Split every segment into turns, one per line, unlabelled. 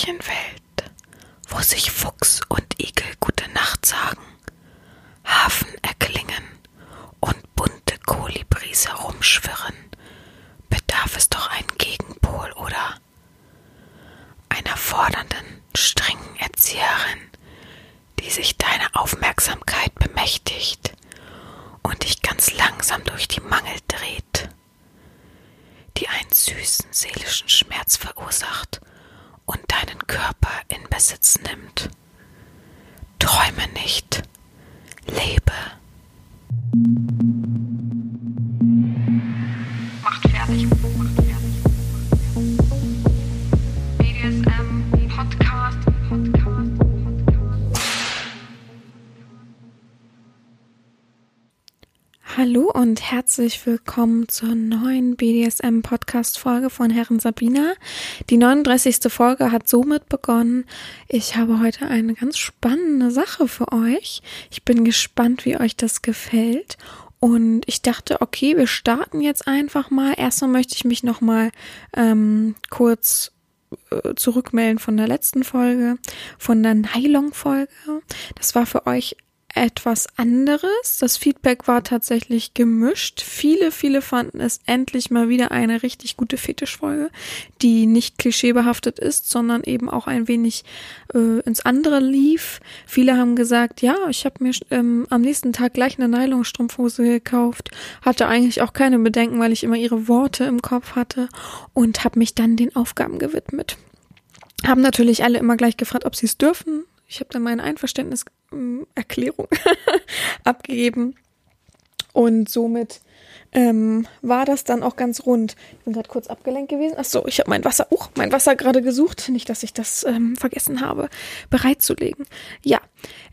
Märchenwelt, wo sich Fuchs
herzlich willkommen zur neuen BDSM-Podcast-Folge von Herren Sabina. Die 39. Folge hat somit begonnen. Ich habe heute eine ganz spannende Sache für euch. Ich bin gespannt, wie euch das gefällt. Und ich dachte, okay, wir starten jetzt einfach mal. Erstmal möchte ich mich nochmal ähm, kurz äh, zurückmelden von der letzten Folge, von der Nylon-Folge. Das war für euch etwas anderes. Das Feedback war tatsächlich gemischt. Viele, viele fanden es endlich mal wieder eine richtig gute Fetischfolge, die nicht klischeebehaftet ist, sondern eben auch ein wenig äh, ins andere lief. Viele haben gesagt, ja, ich habe mir ähm, am nächsten Tag gleich eine Nylonstrumpfhose gekauft, hatte eigentlich auch keine Bedenken, weil ich immer ihre Worte im Kopf hatte und habe mich dann den Aufgaben gewidmet. Haben natürlich alle immer gleich gefragt, ob sie es dürfen. Ich habe dann meine Einverständniserklärung abgegeben und somit ähm, war das dann auch ganz rund. Ich bin gerade kurz abgelenkt gewesen. Ach so, ich habe mein Wasser, uh, mein Wasser gerade gesucht. Nicht, dass ich das ähm, vergessen habe, bereitzulegen. Ja,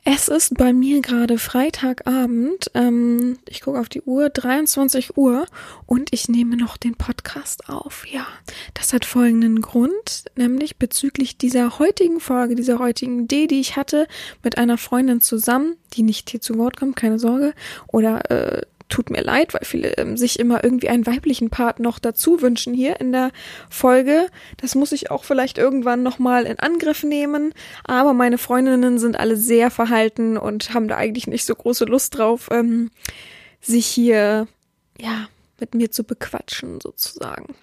es ist bei mir gerade Freitagabend. Ähm, ich gucke auf die Uhr, 23 Uhr und ich nehme noch den Podcast auf. Ja, das hat folgenden Grund, nämlich bezüglich dieser heutigen Folge, dieser heutigen Idee, die ich hatte mit einer Freundin zusammen, die nicht hier zu Wort kommt, keine Sorge, oder äh, tut mir leid, weil viele ähm, sich immer irgendwie einen weiblichen Part noch dazu wünschen hier in der Folge. Das muss ich auch vielleicht irgendwann nochmal in Angriff nehmen. Aber meine Freundinnen sind alle sehr verhalten und haben da eigentlich nicht so große Lust drauf, ähm, sich hier, ja, mit mir zu bequatschen sozusagen.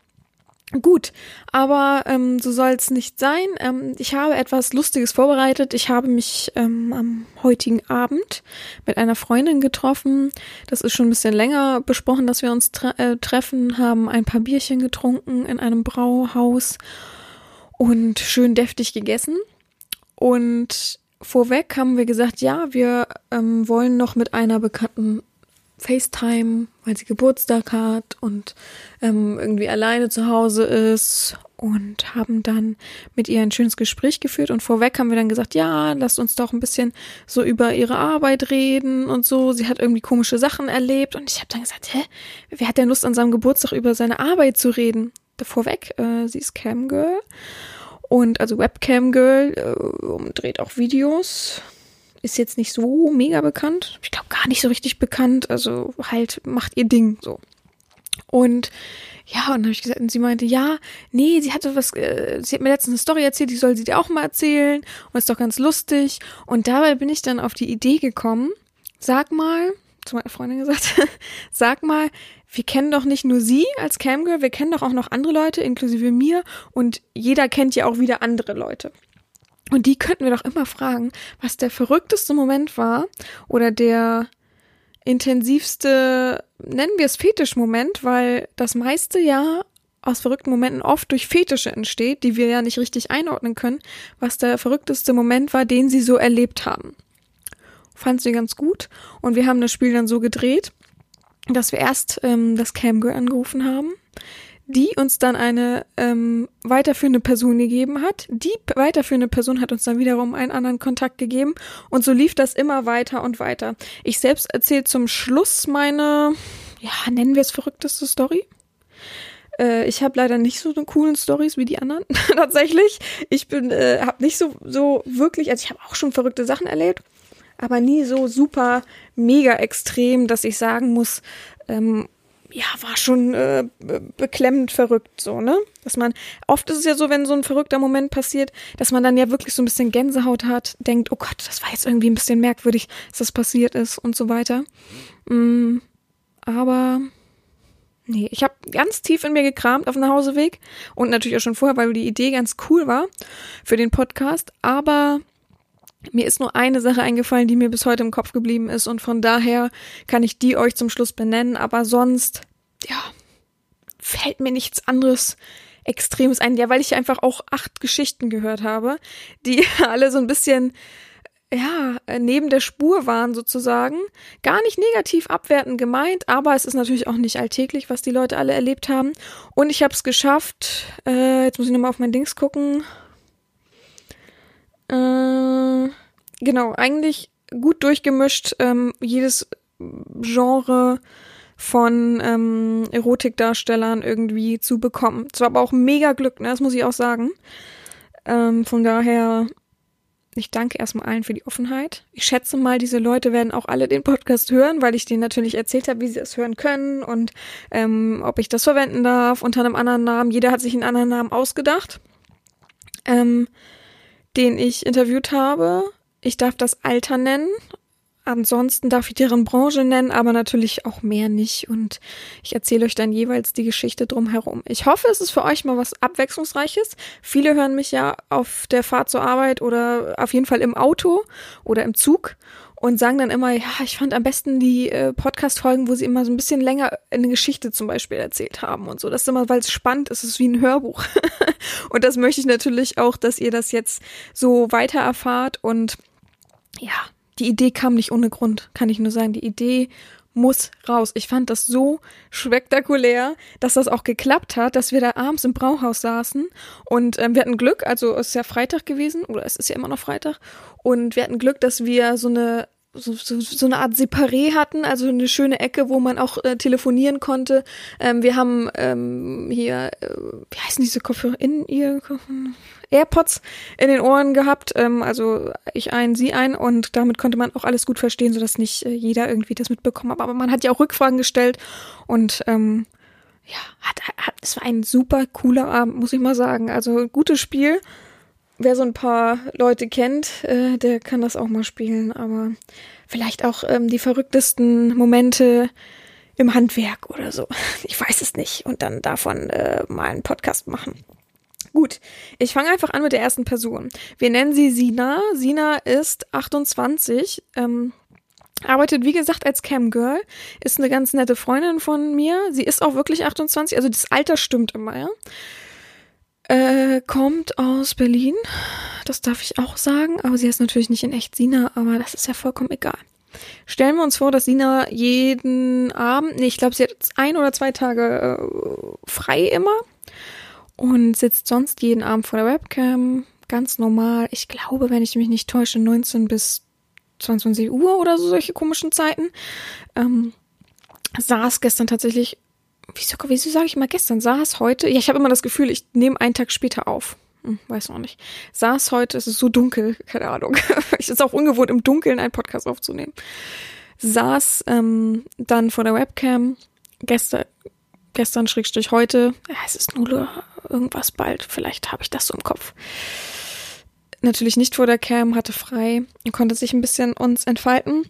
Gut, aber ähm, so soll es nicht sein. Ähm, ich habe etwas Lustiges vorbereitet. Ich habe mich ähm, am heutigen Abend mit einer Freundin getroffen. Das ist schon ein bisschen länger besprochen, dass wir uns tre äh, treffen, haben ein paar Bierchen getrunken in einem Brauhaus und schön deftig gegessen. Und vorweg haben wir gesagt, ja, wir ähm, wollen noch mit einer bekannten FaceTime, weil sie Geburtstag hat und ähm, irgendwie alleine zu Hause ist und haben dann mit ihr ein schönes Gespräch geführt und vorweg haben wir dann gesagt, ja, lasst uns doch ein bisschen so über ihre Arbeit reden und so. Sie hat irgendwie komische Sachen erlebt und ich habe dann gesagt, hä, wer hat denn Lust an seinem Geburtstag über seine Arbeit zu reden? Vorweg, äh, sie ist Camgirl und also Webcam Girl äh, dreht auch Videos ist jetzt nicht so mega bekannt. Ich glaube gar nicht so richtig bekannt. Also halt macht ihr Ding so. Und ja, und dann habe ich gesagt, und sie meinte, ja, nee, sie hatte was, äh, sie hat mir letztens eine Story erzählt, ich soll sie dir auch mal erzählen und ist doch ganz lustig. Und dabei bin ich dann auf die Idee gekommen, sag mal, zu meiner Freundin gesagt, sag mal, wir kennen doch nicht nur sie als Camgirl, wir kennen doch auch noch andere Leute, inklusive mir, und jeder kennt ja auch wieder andere Leute. Und die könnten wir doch immer fragen, was der verrückteste Moment war oder der intensivste, nennen wir es Fetischmoment, weil das meiste ja aus verrückten Momenten oft durch Fetische entsteht, die wir ja nicht richtig einordnen können, was der verrückteste Moment war, den sie so erlebt haben. Fand sie ganz gut und wir haben das Spiel dann so gedreht, dass wir erst ähm, das Camgirl angerufen haben, die uns dann eine ähm, weiterführende Person gegeben hat. Die weiterführende Person hat uns dann wiederum einen anderen Kontakt gegeben und so lief das immer weiter und weiter. Ich selbst erzähle zum Schluss meine, ja, nennen wir es verrückteste Story. Äh, ich habe leider nicht so eine coolen Stories wie die anderen tatsächlich. Ich bin, äh, habe nicht so so wirklich, also ich habe auch schon verrückte Sachen erlebt, aber nie so super mega extrem, dass ich sagen muss, ähm, ja, war schon äh, beklemmend verrückt, so, ne? Dass man, oft ist es ja so, wenn so ein verrückter Moment passiert, dass man dann ja wirklich so ein bisschen Gänsehaut hat, denkt, oh Gott, das war jetzt irgendwie ein bisschen merkwürdig, dass das passiert ist und so weiter. Mm, aber nee, ich habe ganz tief in mir gekramt auf dem Nachhauseweg und natürlich auch schon vorher, weil die Idee ganz cool war für den Podcast, aber mir ist nur eine Sache eingefallen, die mir bis heute im Kopf geblieben ist und von daher kann ich die euch zum Schluss benennen, aber sonst, ja, fällt mir nichts anderes Extremes ein. Ja, weil ich einfach auch acht Geschichten gehört habe, die alle so ein bisschen, ja, neben der Spur waren sozusagen. Gar nicht negativ abwertend gemeint, aber es ist natürlich auch nicht alltäglich, was die Leute alle erlebt haben. Und ich habe es geschafft, äh, jetzt muss ich nochmal auf mein Dings gucken, äh, genau, eigentlich gut durchgemischt, ähm, jedes Genre von ähm, Erotikdarstellern irgendwie zu bekommen. Es war aber auch mega Glück, ne? das muss ich auch sagen. Ähm, von daher, ich danke erstmal allen für die Offenheit. Ich schätze mal, diese Leute werden auch alle den Podcast hören, weil ich denen natürlich erzählt habe, wie sie es hören können und ähm, ob ich das verwenden darf unter einem anderen Namen. Jeder hat sich einen anderen Namen ausgedacht. Ähm, den ich interviewt habe. Ich darf das Alter nennen. Ansonsten darf ich deren Branche nennen, aber natürlich auch mehr nicht. Und ich erzähle euch dann jeweils die Geschichte drumherum. Ich hoffe, es ist für euch mal was Abwechslungsreiches. Viele hören mich ja auf der Fahrt zur Arbeit oder auf jeden Fall im Auto oder im Zug und sagen dann immer, ja, ich fand am besten die äh, Podcast-Folgen, wo sie immer so ein bisschen länger eine Geschichte zum Beispiel erzählt haben und so. Das ist immer, weil es spannend ist, es ist wie ein Hörbuch. und das möchte ich natürlich auch, dass ihr das jetzt so weiter erfahrt und ja, die Idee kam nicht ohne Grund, kann ich nur sagen. Die Idee muss raus. Ich fand das so spektakulär, dass das auch geklappt hat, dass wir da abends im Brauhaus saßen und ähm, wir hatten Glück, also es ist ja Freitag gewesen oder es ist ja immer noch Freitag und wir hatten Glück, dass wir so eine so, so, so eine Art Separé hatten, also eine schöne Ecke, wo man auch äh, telefonieren konnte. Ähm, wir haben ähm, hier, äh, wie heißen diese Kopfhörer? In ihr AirPods in den Ohren gehabt, ähm, also ich ein, sie ein und damit konnte man auch alles gut verstehen, sodass nicht äh, jeder irgendwie das mitbekommen hat. Aber man hat ja auch Rückfragen gestellt und ähm, ja, hat, hat, es war ein super cooler Abend, muss ich mal sagen. Also gutes Spiel wer so ein paar Leute kennt, äh, der kann das auch mal spielen, aber vielleicht auch ähm, die verrücktesten Momente im Handwerk oder so. Ich weiß es nicht. Und dann davon äh, mal einen Podcast machen. Gut, ich fange einfach an mit der ersten Person. Wir nennen sie Sina. Sina ist 28, ähm, arbeitet wie gesagt als Camgirl, ist eine ganz nette Freundin von mir. Sie ist auch wirklich 28, also das Alter stimmt immer, ja. Äh, kommt aus Berlin. Das darf ich auch sagen. Aber sie ist natürlich nicht in echt Sina, aber das ist ja vollkommen egal. Stellen wir uns vor, dass Sina jeden Abend, nee, ich glaube, sie hat ein oder zwei Tage äh, frei immer und sitzt sonst jeden Abend vor der Webcam, ganz normal. Ich glaube, wenn ich mich nicht täusche, 19 bis 22 Uhr oder so solche komischen Zeiten. Ähm, saß gestern tatsächlich wieso, wieso sage ich mal gestern, saß heute, ja, ich habe immer das Gefühl, ich nehme einen Tag später auf. Hm, weiß noch nicht. Saß heute, es ist so dunkel, keine Ahnung. es ist auch ungewohnt, im Dunkeln einen Podcast aufzunehmen. Saß ähm, dann vor der Webcam, gestern, gestern Schrägstrich heute, ja, es ist nur irgendwas bald, vielleicht habe ich das so im Kopf. Natürlich nicht vor der Cam, hatte frei und konnte sich ein bisschen uns entfalten.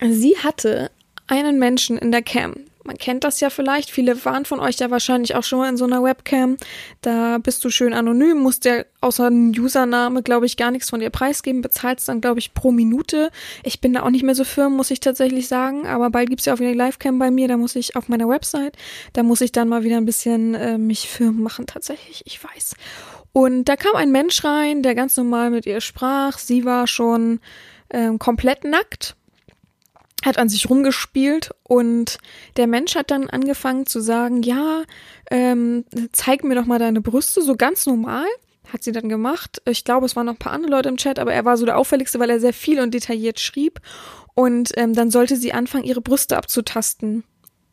Sie hatte einen Menschen in der Cam, man kennt das ja vielleicht, viele waren von euch ja wahrscheinlich auch schon mal in so einer Webcam. Da bist du schön anonym, musst ja außer einem Username, glaube ich, gar nichts von dir preisgeben, bezahlst dann, glaube ich, pro Minute. Ich bin da auch nicht mehr so firm, muss ich tatsächlich sagen, aber bald gibt's ja auch wieder die Livecam bei mir, da muss ich auf meiner Website, da muss ich dann mal wieder ein bisschen äh, mich firm machen, tatsächlich, ich weiß. Und da kam ein Mensch rein, der ganz normal mit ihr sprach. Sie war schon ähm, komplett nackt hat an sich rumgespielt und der Mensch hat dann angefangen zu sagen, ja, ähm, zeig mir doch mal deine Brüste, so ganz normal. Hat sie dann gemacht. Ich glaube, es waren noch ein paar andere Leute im Chat, aber er war so der auffälligste, weil er sehr viel und detailliert schrieb. Und ähm, dann sollte sie anfangen, ihre Brüste abzutasten.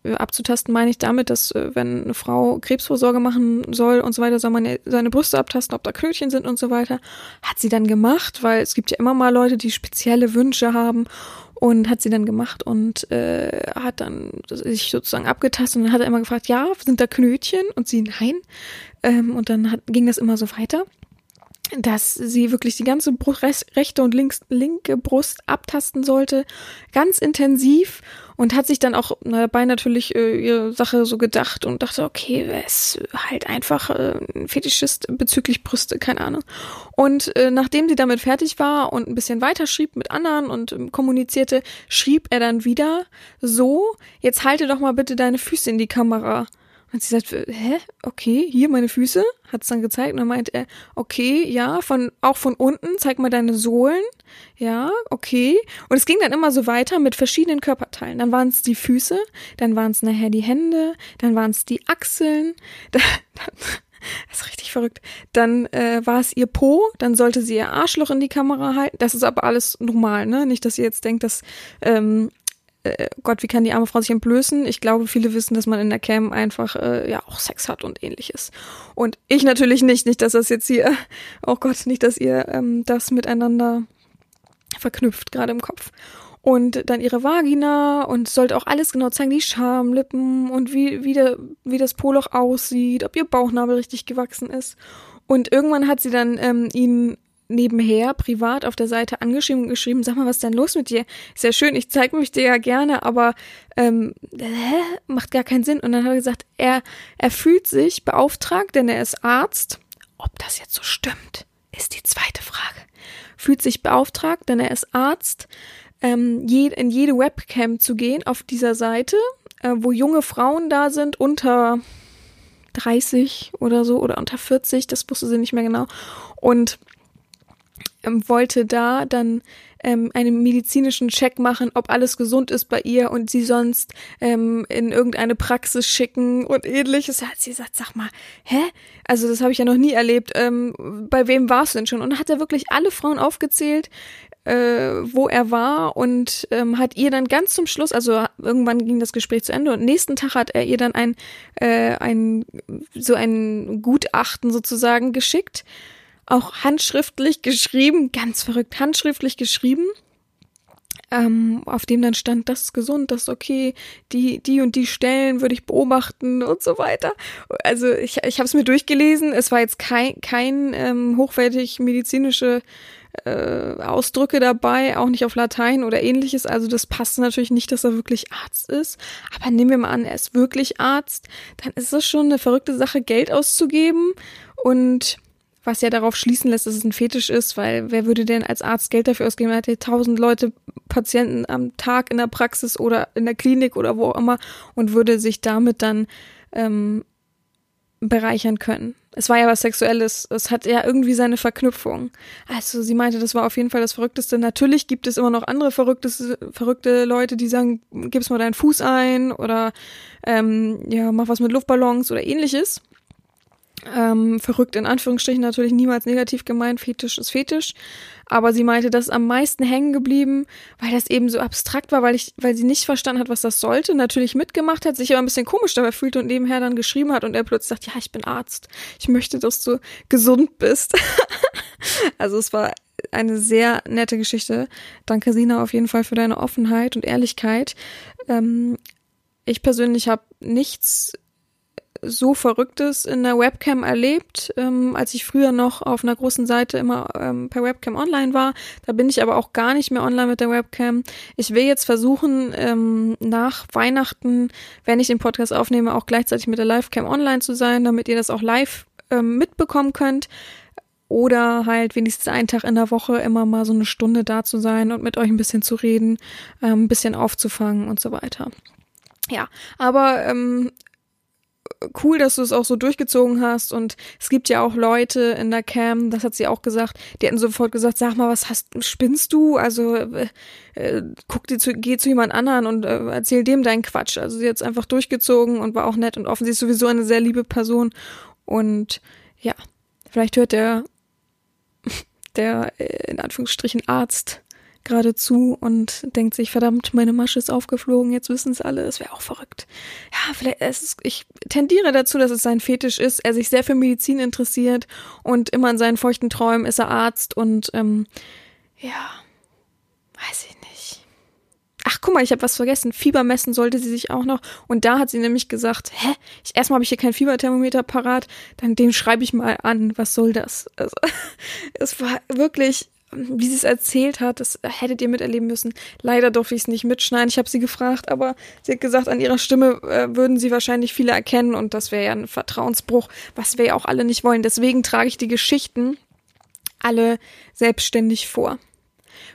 Äh, abzutasten meine ich damit, dass äh, wenn eine Frau Krebsvorsorge machen soll und so weiter, soll man seine Brüste abtasten, ob da Knötchen sind und so weiter. Hat sie dann gemacht, weil es gibt ja immer mal Leute, die spezielle Wünsche haben und hat sie dann gemacht und äh, hat dann sich sozusagen abgetastet und dann hat er immer gefragt, ja, sind da Knötchen? Und sie, nein. Ähm, und dann hat, ging das immer so weiter dass sie wirklich die ganze Brust, rechte und links, linke Brust abtasten sollte, ganz intensiv und hat sich dann auch dabei natürlich äh, ihre Sache so gedacht und dachte, okay, wer ist halt einfach äh, ein Fetischist bezüglich Brüste, keine Ahnung. Und äh, nachdem sie damit fertig war und ein bisschen weiter schrieb mit anderen und ähm, kommunizierte, schrieb er dann wieder so, jetzt halte doch mal bitte deine Füße in die Kamera. Und sie sagt, hä? Okay, hier meine Füße. Hat es dann gezeigt. Und dann meint er, okay, ja, von, auch von unten, zeig mal deine Sohlen. Ja, okay. Und es ging dann immer so weiter mit verschiedenen Körperteilen. Dann waren es die Füße, dann waren es nachher die Hände, dann waren es die Achseln. Dann, dann, das ist richtig verrückt. Dann äh, war es ihr Po, dann sollte sie ihr Arschloch in die Kamera halten. Das ist aber alles normal, ne? Nicht, dass ihr jetzt denkt, dass ähm, äh, Gott, wie kann die arme Frau sich entblößen? Ich glaube, viele wissen, dass man in der Cam einfach äh, ja auch Sex hat und ähnliches. Und ich natürlich nicht, nicht, dass das jetzt hier, oh Gott, nicht, dass ihr ähm, das miteinander verknüpft, gerade im Kopf. Und dann ihre Vagina und sollte auch alles genau zeigen, die Schamlippen und wie, wie, der, wie das Poloch aussieht, ob ihr Bauchnabel richtig gewachsen ist. Und irgendwann hat sie dann ähm, ihn nebenher privat auf der Seite angeschrieben und geschrieben, sag mal, was ist denn los mit dir? Sehr schön, ich zeige mich dir ja gerne, aber ähm, hä? macht gar keinen Sinn. Und dann hat er gesagt, er, er fühlt sich beauftragt, denn er ist Arzt. Ob das jetzt so stimmt, ist die zweite Frage. Fühlt sich beauftragt, denn er ist Arzt, ähm, je, in jede Webcam zu gehen auf dieser Seite, äh, wo junge Frauen da sind unter 30 oder so oder unter 40, das wusste sie nicht mehr genau. Und ähm, wollte da dann ähm, einen medizinischen Check machen, ob alles gesund ist bei ihr und sie sonst ähm, in irgendeine Praxis schicken und ähnliches. Da hat sie gesagt, sag mal, hä? Also das habe ich ja noch nie erlebt. Ähm, bei wem warst du denn schon? Und hat er wirklich alle Frauen aufgezählt, äh, wo er war und ähm, hat ihr dann ganz zum Schluss, also irgendwann ging das Gespräch zu Ende und nächsten Tag hat er ihr dann ein, äh, ein so ein Gutachten sozusagen geschickt auch handschriftlich geschrieben, ganz verrückt, handschriftlich geschrieben, ähm, auf dem dann stand, das ist gesund, das ist okay, die, die und die Stellen würde ich beobachten und so weiter. Also ich, ich habe es mir durchgelesen, es war jetzt kein, kein ähm, hochwertig medizinische äh, Ausdrücke dabei, auch nicht auf Latein oder ähnliches. Also das passt natürlich nicht, dass er wirklich Arzt ist. Aber nehmen wir mal an, er ist wirklich Arzt, dann ist das schon eine verrückte Sache, Geld auszugeben und was ja darauf schließen lässt, dass es ein Fetisch ist, weil wer würde denn als Arzt Geld dafür ausgeben? Er hat ja tausend Leute, Patienten am Tag in der Praxis oder in der Klinik oder wo auch immer und würde sich damit dann ähm, bereichern können. Es war ja was Sexuelles. Es hat ja irgendwie seine Verknüpfung. Also sie meinte, das war auf jeden Fall das Verrückteste. Natürlich gibt es immer noch andere verrückte, Leute, die sagen, gib's mal deinen Fuß ein oder ähm, ja, mach was mit Luftballons oder ähnliches. Ähm, verrückt in Anführungsstrichen natürlich niemals negativ gemeint, Fetisch ist Fetisch. Aber sie meinte, das ist am meisten hängen geblieben, weil das eben so abstrakt war, weil ich, weil sie nicht verstanden hat, was das sollte, natürlich mitgemacht hat, sich aber ein bisschen komisch dabei fühlte und nebenher dann geschrieben hat und er plötzlich sagt, ja, ich bin Arzt. Ich möchte, dass du gesund bist. also es war eine sehr nette Geschichte. Danke, Sina, auf jeden Fall für deine Offenheit und Ehrlichkeit. Ähm, ich persönlich habe nichts so Verrücktes in der Webcam erlebt, ähm, als ich früher noch auf einer großen Seite immer ähm, per Webcam online war. Da bin ich aber auch gar nicht mehr online mit der Webcam. Ich will jetzt versuchen, ähm, nach Weihnachten, wenn ich den Podcast aufnehme, auch gleichzeitig mit der Livecam online zu sein, damit ihr das auch live ähm, mitbekommen könnt. Oder halt wenigstens einen Tag in der Woche immer mal so eine Stunde da zu sein und mit euch ein bisschen zu reden, ähm, ein bisschen aufzufangen und so weiter. Ja, aber ähm, cool, dass du es auch so durchgezogen hast. Und es gibt ja auch Leute in der Cam, das hat sie auch gesagt, die hätten sofort gesagt, sag mal, was hast, spinnst du? Also äh, äh, guck dir zu, geh zu jemand anderen und äh, erzähl dem deinen Quatsch. Also sie hat es einfach durchgezogen und war auch nett und offensichtlich sowieso eine sehr liebe Person. Und ja, vielleicht hört der, der äh, in Anführungsstrichen Arzt geradezu und denkt sich, verdammt, meine Masche ist aufgeflogen, jetzt wissen es alle, es wäre auch verrückt. Ja, vielleicht, es ist, ich tendiere dazu, dass es sein Fetisch ist, er sich sehr für Medizin interessiert und immer in seinen feuchten Träumen ist er Arzt und ähm, ja, weiß ich nicht. ach guck mal, ich habe was vergessen. Fieber messen sollte sie sich auch noch. Und da hat sie nämlich gesagt, hä, ich, erstmal habe ich hier kein Fieberthermometer parat, dann dem schreibe ich mal an, was soll das? Also, es war wirklich, wie sie es erzählt hat, das hättet ihr miterleben müssen. Leider durfte ich es nicht mitschneiden. Ich habe sie gefragt, aber sie hat gesagt, an ihrer Stimme äh, würden sie wahrscheinlich viele erkennen und das wäre ja ein Vertrauensbruch, was wir ja auch alle nicht wollen. Deswegen trage ich die Geschichten alle selbstständig vor.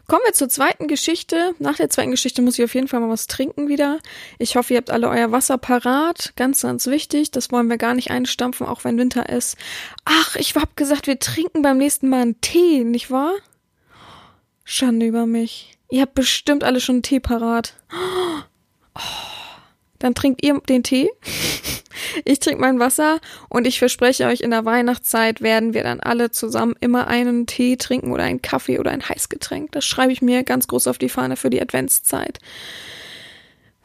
Kommen wir zur zweiten Geschichte. Nach der zweiten Geschichte muss ich auf jeden Fall mal was trinken wieder. Ich hoffe, ihr habt alle euer Wasser parat. Ganz, ganz wichtig. Das wollen wir gar nicht einstampfen, auch wenn Winter ist. Ach, ich hab gesagt, wir trinken beim nächsten Mal einen Tee, nicht wahr? Schande über mich. Ihr habt bestimmt alle schon einen Tee parat. Oh. Dann trinkt ihr den Tee. Ich trinke mein Wasser und ich verspreche euch, in der Weihnachtszeit werden wir dann alle zusammen immer einen Tee trinken oder einen Kaffee oder ein Heißgetränk. Das schreibe ich mir ganz groß auf die Fahne für die Adventszeit.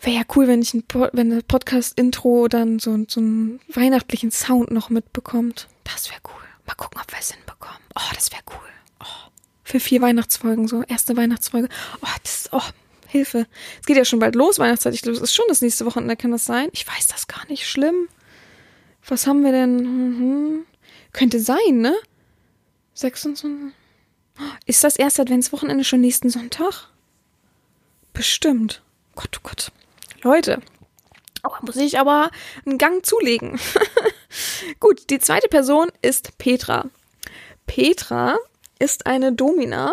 Wäre ja cool, wenn ich ein, Pod wenn ein Podcast-Intro dann so, so einen weihnachtlichen Sound noch mitbekommt. Das wäre cool. Mal gucken, ob wir es hinbekommen. Oh, das wäre cool. Oh. Für vier Weihnachtsfolgen, so erste Weihnachtsfolge. Oh, das, oh, Hilfe. Es geht ja schon bald los, Weihnachtszeit. Ich glaube, es ist schon das nächste Wochenende, kann das sein? Ich weiß das gar nicht. Schlimm. Was haben wir denn? Mhm. Könnte sein, ne? 26. Ist das erste Adventswochenende schon nächsten Sonntag? Bestimmt. Gott, oh Gott. Leute. Oh, muss ich aber einen Gang zulegen. Gut, die zweite Person ist Petra. Petra ist eine Domina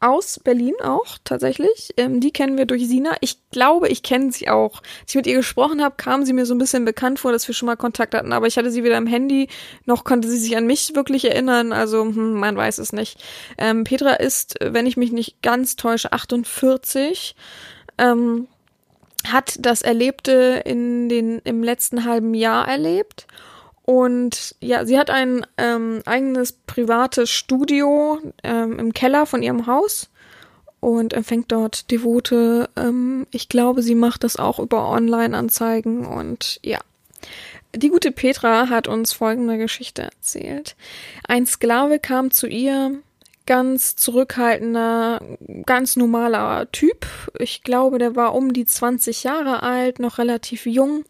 aus Berlin auch tatsächlich. Ähm, die kennen wir durch Sina. Ich glaube, ich kenne sie auch. Als ich mit ihr gesprochen habe, kam sie mir so ein bisschen bekannt vor, dass wir schon mal Kontakt hatten. Aber ich hatte sie wieder im Handy. Noch konnte sie sich an mich wirklich erinnern. Also hm, man weiß es nicht. Ähm, Petra ist, wenn ich mich nicht ganz täusche, 48. Ähm, hat das Erlebte in den im letzten halben Jahr erlebt und ja, sie hat ein ähm, eigenes privates Studio ähm, im Keller von ihrem Haus und empfängt dort Devote. Ähm, ich glaube, sie macht das auch über Online-Anzeigen und ja. Die gute Petra hat uns folgende Geschichte erzählt. Ein Sklave kam zu ihr, ganz zurückhaltender, ganz normaler Typ. Ich glaube, der war um die 20 Jahre alt, noch relativ jung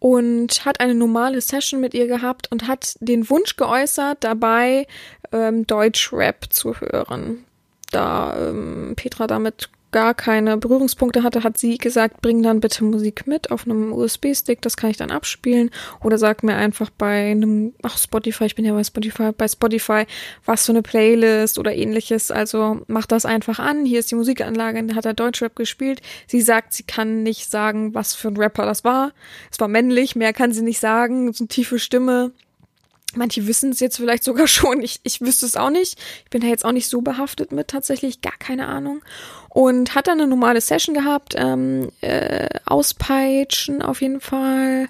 und hat eine normale Session mit ihr gehabt und hat den Wunsch geäußert, dabei ähm, Deutschrap zu hören. Da ähm, Petra damit gar keine Berührungspunkte hatte, hat sie gesagt, bring dann bitte Musik mit auf einem USB-Stick, das kann ich dann abspielen. Oder sag mir einfach bei einem, ach Spotify, ich bin ja bei Spotify, bei Spotify, was für eine Playlist oder ähnliches. Also mach das einfach an. Hier ist die Musikanlage, da hat er Deutschrap gespielt. Sie sagt, sie kann nicht sagen, was für ein Rapper das war. Es war männlich, mehr kann sie nicht sagen, so eine tiefe Stimme. Manche wissen es jetzt vielleicht sogar schon. Ich, ich wüsste es auch nicht. Ich bin da jetzt auch nicht so behaftet mit, tatsächlich gar keine Ahnung. Und hat dann eine normale Session gehabt. Ähm, äh, auspeitschen auf jeden Fall.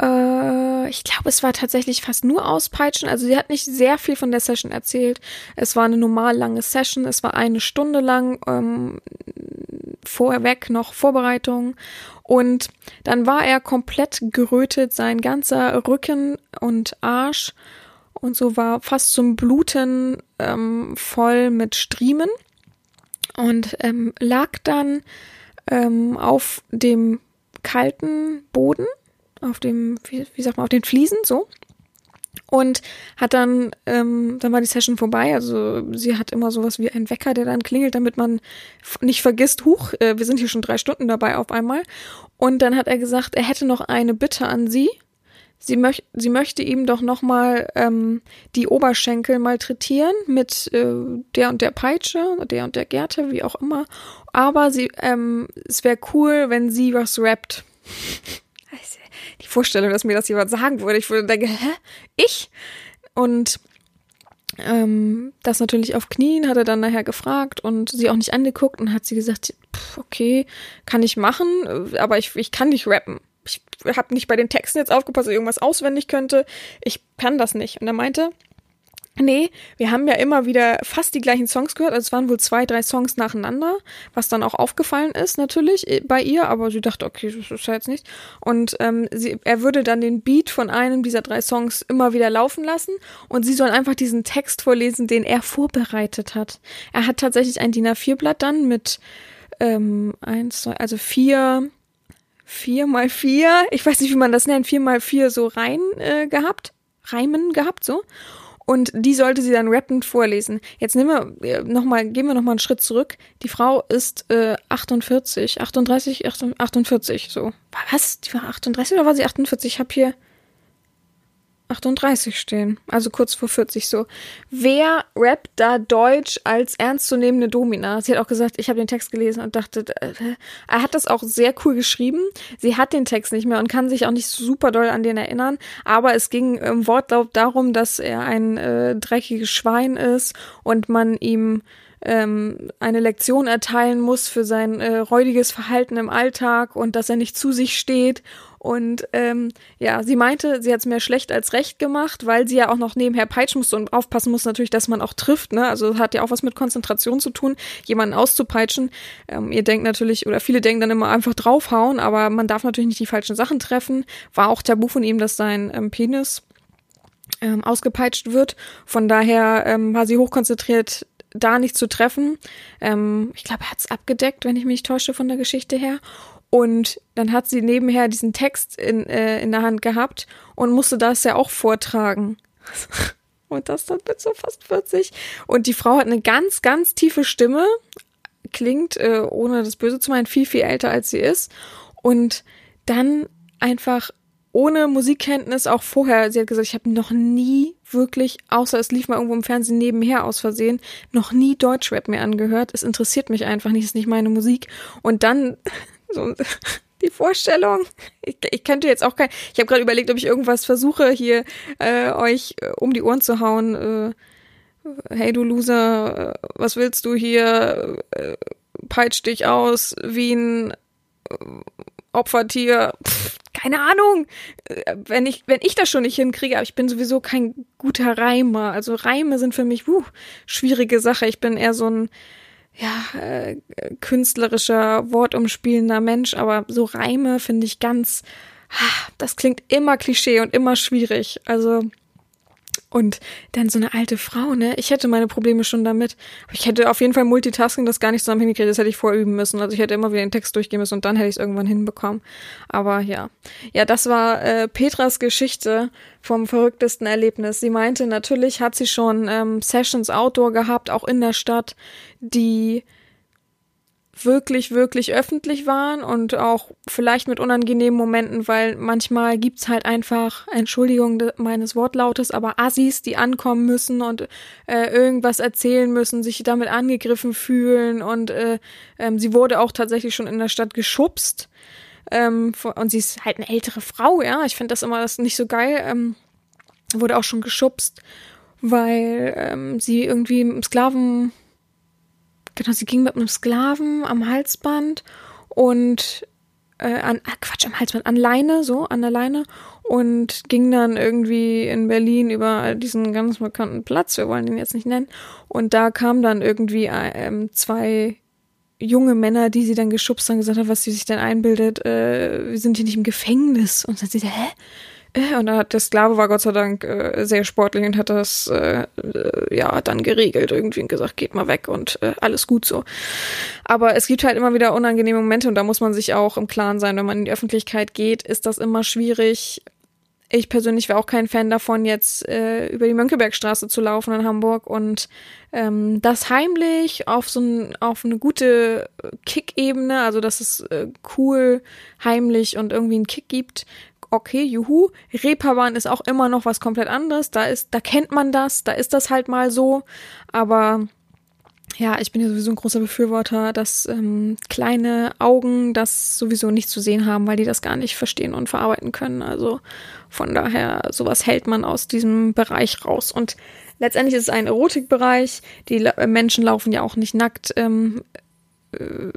Äh, ich glaube, es war tatsächlich fast nur auspeitschen. Also sie hat nicht sehr viel von der Session erzählt. Es war eine normal lange Session. Es war eine Stunde lang. Ähm, vorweg noch Vorbereitung. Und dann war er komplett gerötet, sein ganzer Rücken und Arsch und so war fast zum Bluten ähm, voll mit Striemen und ähm, lag dann ähm, auf dem kalten Boden, auf dem, wie, wie sagt man, auf den Fliesen so und hat dann, ähm, dann war die Session vorbei. Also sie hat immer sowas wie ein Wecker, der dann klingelt, damit man nicht vergisst, huch, äh, wir sind hier schon drei Stunden dabei auf einmal. Und dann hat er gesagt, er hätte noch eine Bitte an sie. Sie, möch sie möchte ihm doch nochmal ähm, die Oberschenkel malträtieren mit äh, der und der Peitsche, der und der Gerte, wie auch immer. Aber sie, ähm, es wäre cool, wenn sie was rappt Vorstellung, dass mir das jemand sagen würde. Ich würde denken, hä? Ich? Und ähm, das natürlich auf Knien hat er dann nachher gefragt und sie auch nicht angeguckt und hat sie gesagt, pff, okay, kann ich machen, aber ich, ich kann nicht rappen. Ich habe nicht bei den Texten jetzt aufgepasst, dass ich irgendwas auswendig könnte. Ich kann das nicht. Und er meinte, Nee, wir haben ja immer wieder fast die gleichen Songs gehört. Also es waren wohl zwei, drei Songs nacheinander, was dann auch aufgefallen ist natürlich äh, bei ihr, aber sie dachte, okay, das ist ja jetzt nicht. Und ähm, sie, er würde dann den Beat von einem dieser drei Songs immer wieder laufen lassen und sie soll einfach diesen Text vorlesen, den er vorbereitet hat. Er hat tatsächlich ein DIN A4-Blatt dann mit ähm, eins, zwei, also vier, vier mal vier, ich weiß nicht, wie man das nennt, vier mal vier so rein äh, gehabt, Reimen gehabt, so. Und die sollte sie dann rappend vorlesen. Jetzt nehmen wir äh, noch mal, gehen wir noch mal einen Schritt zurück. Die Frau ist äh, 48, 38, 48, so. Was? Die war 38 oder war sie 48? Ich habe hier 38 stehen. Also kurz vor 40 so. Wer rappt da Deutsch als ernstzunehmende Domina? Sie hat auch gesagt, ich habe den Text gelesen und dachte, äh, er hat das auch sehr cool geschrieben. Sie hat den Text nicht mehr und kann sich auch nicht super doll an den erinnern. Aber es ging im Wortlaut darum, dass er ein äh, dreckiges Schwein ist und man ihm ähm, eine Lektion erteilen muss für sein äh, räudiges Verhalten im Alltag und dass er nicht zu sich steht und ähm, ja, sie meinte, sie hat es mehr schlecht als recht gemacht, weil sie ja auch noch nebenher peitschen musste und aufpassen muss natürlich, dass man auch trifft. Ne? Also hat ja auch was mit Konzentration zu tun, jemanden auszupeitschen. Ähm, ihr denkt natürlich, oder viele denken dann immer einfach draufhauen, aber man darf natürlich nicht die falschen Sachen treffen. War auch tabu von ihm, dass sein ähm, Penis ähm, ausgepeitscht wird. Von daher ähm, war sie hochkonzentriert, da nicht zu treffen. Ähm, ich glaube, er hat es abgedeckt, wenn ich mich täusche von der Geschichte her. Und dann hat sie nebenher diesen Text in, äh, in der Hand gehabt und musste das ja auch vortragen. Und das dann mit so fast 40. Und die Frau hat eine ganz, ganz tiefe Stimme, klingt, äh, ohne das Böse zu meinen, viel, viel älter als sie ist. Und dann einfach ohne Musikkenntnis auch vorher, sie hat gesagt, ich habe noch nie wirklich, außer es lief mal irgendwo im Fernsehen nebenher aus Versehen, noch nie Deutschrap mehr angehört. Es interessiert mich einfach nicht, ist nicht meine Musik. Und dann so, die Vorstellung. Ich, ich könnte jetzt auch kein. Ich habe gerade überlegt, ob ich irgendwas versuche, hier äh, euch äh, um die Ohren zu hauen. Äh, hey du Loser, äh, was willst du hier? Äh, peitsch dich aus wie ein äh, Opfertier. Pff, keine Ahnung. Äh, wenn ich, wenn ich das schon nicht hinkriege, aber ich bin sowieso kein guter Reimer. Also Reime sind für mich, wuh, schwierige Sache. Ich bin eher so ein ja, äh, künstlerischer, wortumspielender Mensch, aber so Reime finde ich ganz, ah, das klingt immer Klischee und immer schwierig. Also, und dann so eine alte Frau, ne? Ich hätte meine Probleme schon damit. Ich hätte auf jeden Fall Multitasking das gar nicht zusammen hingekriegt. Das hätte ich vorüben müssen. Also ich hätte immer wieder den Text durchgehen müssen und dann hätte ich es irgendwann hinbekommen. Aber ja. Ja, das war äh, Petras Geschichte vom verrücktesten Erlebnis. Sie meinte, natürlich hat sie schon ähm, Sessions Outdoor gehabt, auch in der Stadt, die wirklich, wirklich öffentlich waren und auch vielleicht mit unangenehmen Momenten, weil manchmal gibt's halt einfach, Entschuldigung meines Wortlautes, aber Assis, die ankommen müssen und äh, irgendwas erzählen müssen, sich damit angegriffen fühlen und äh, ähm, sie wurde auch tatsächlich schon in der Stadt geschubst. Ähm, und sie ist halt eine ältere Frau, ja. Ich finde das immer das nicht so geil. Ähm, wurde auch schon geschubst, weil ähm, sie irgendwie im Sklaven Genau, sie ging mit einem Sklaven am Halsband und äh, an ah, Quatsch am Halsband an Leine so an der Leine und ging dann irgendwie in Berlin über diesen ganz bekannten Platz, wir wollen den jetzt nicht nennen, und da kamen dann irgendwie äh, zwei junge Männer, die sie dann geschubst haben, gesagt haben, was sie sich denn einbildet, äh, wir sind hier nicht im Gefängnis. Und dann sie, hä? Und der Sklave war Gott sei Dank äh, sehr sportlich und hat das äh, äh, ja dann geregelt irgendwie und gesagt, geht mal weg und äh, alles gut so. Aber es gibt halt immer wieder unangenehme Momente und da muss man sich auch im Klaren sein, wenn man in die Öffentlichkeit geht, ist das immer schwierig. Ich persönlich wäre auch kein Fan davon, jetzt äh, über die Mönckebergstraße zu laufen in Hamburg und ähm, das heimlich auf so ein, auf eine gute Kick-Ebene, also dass es äh, cool, heimlich und irgendwie einen Kick gibt, okay, juhu, Reeperbahn ist auch immer noch was komplett anderes. Da ist, da kennt man das, da ist das halt mal so. Aber ja, ich bin ja sowieso ein großer Befürworter, dass ähm, kleine Augen das sowieso nicht zu sehen haben, weil die das gar nicht verstehen und verarbeiten können. Also von daher, sowas hält man aus diesem Bereich raus. Und letztendlich ist es ein Erotikbereich. Die Menschen laufen ja auch nicht nackt. Ähm, äh,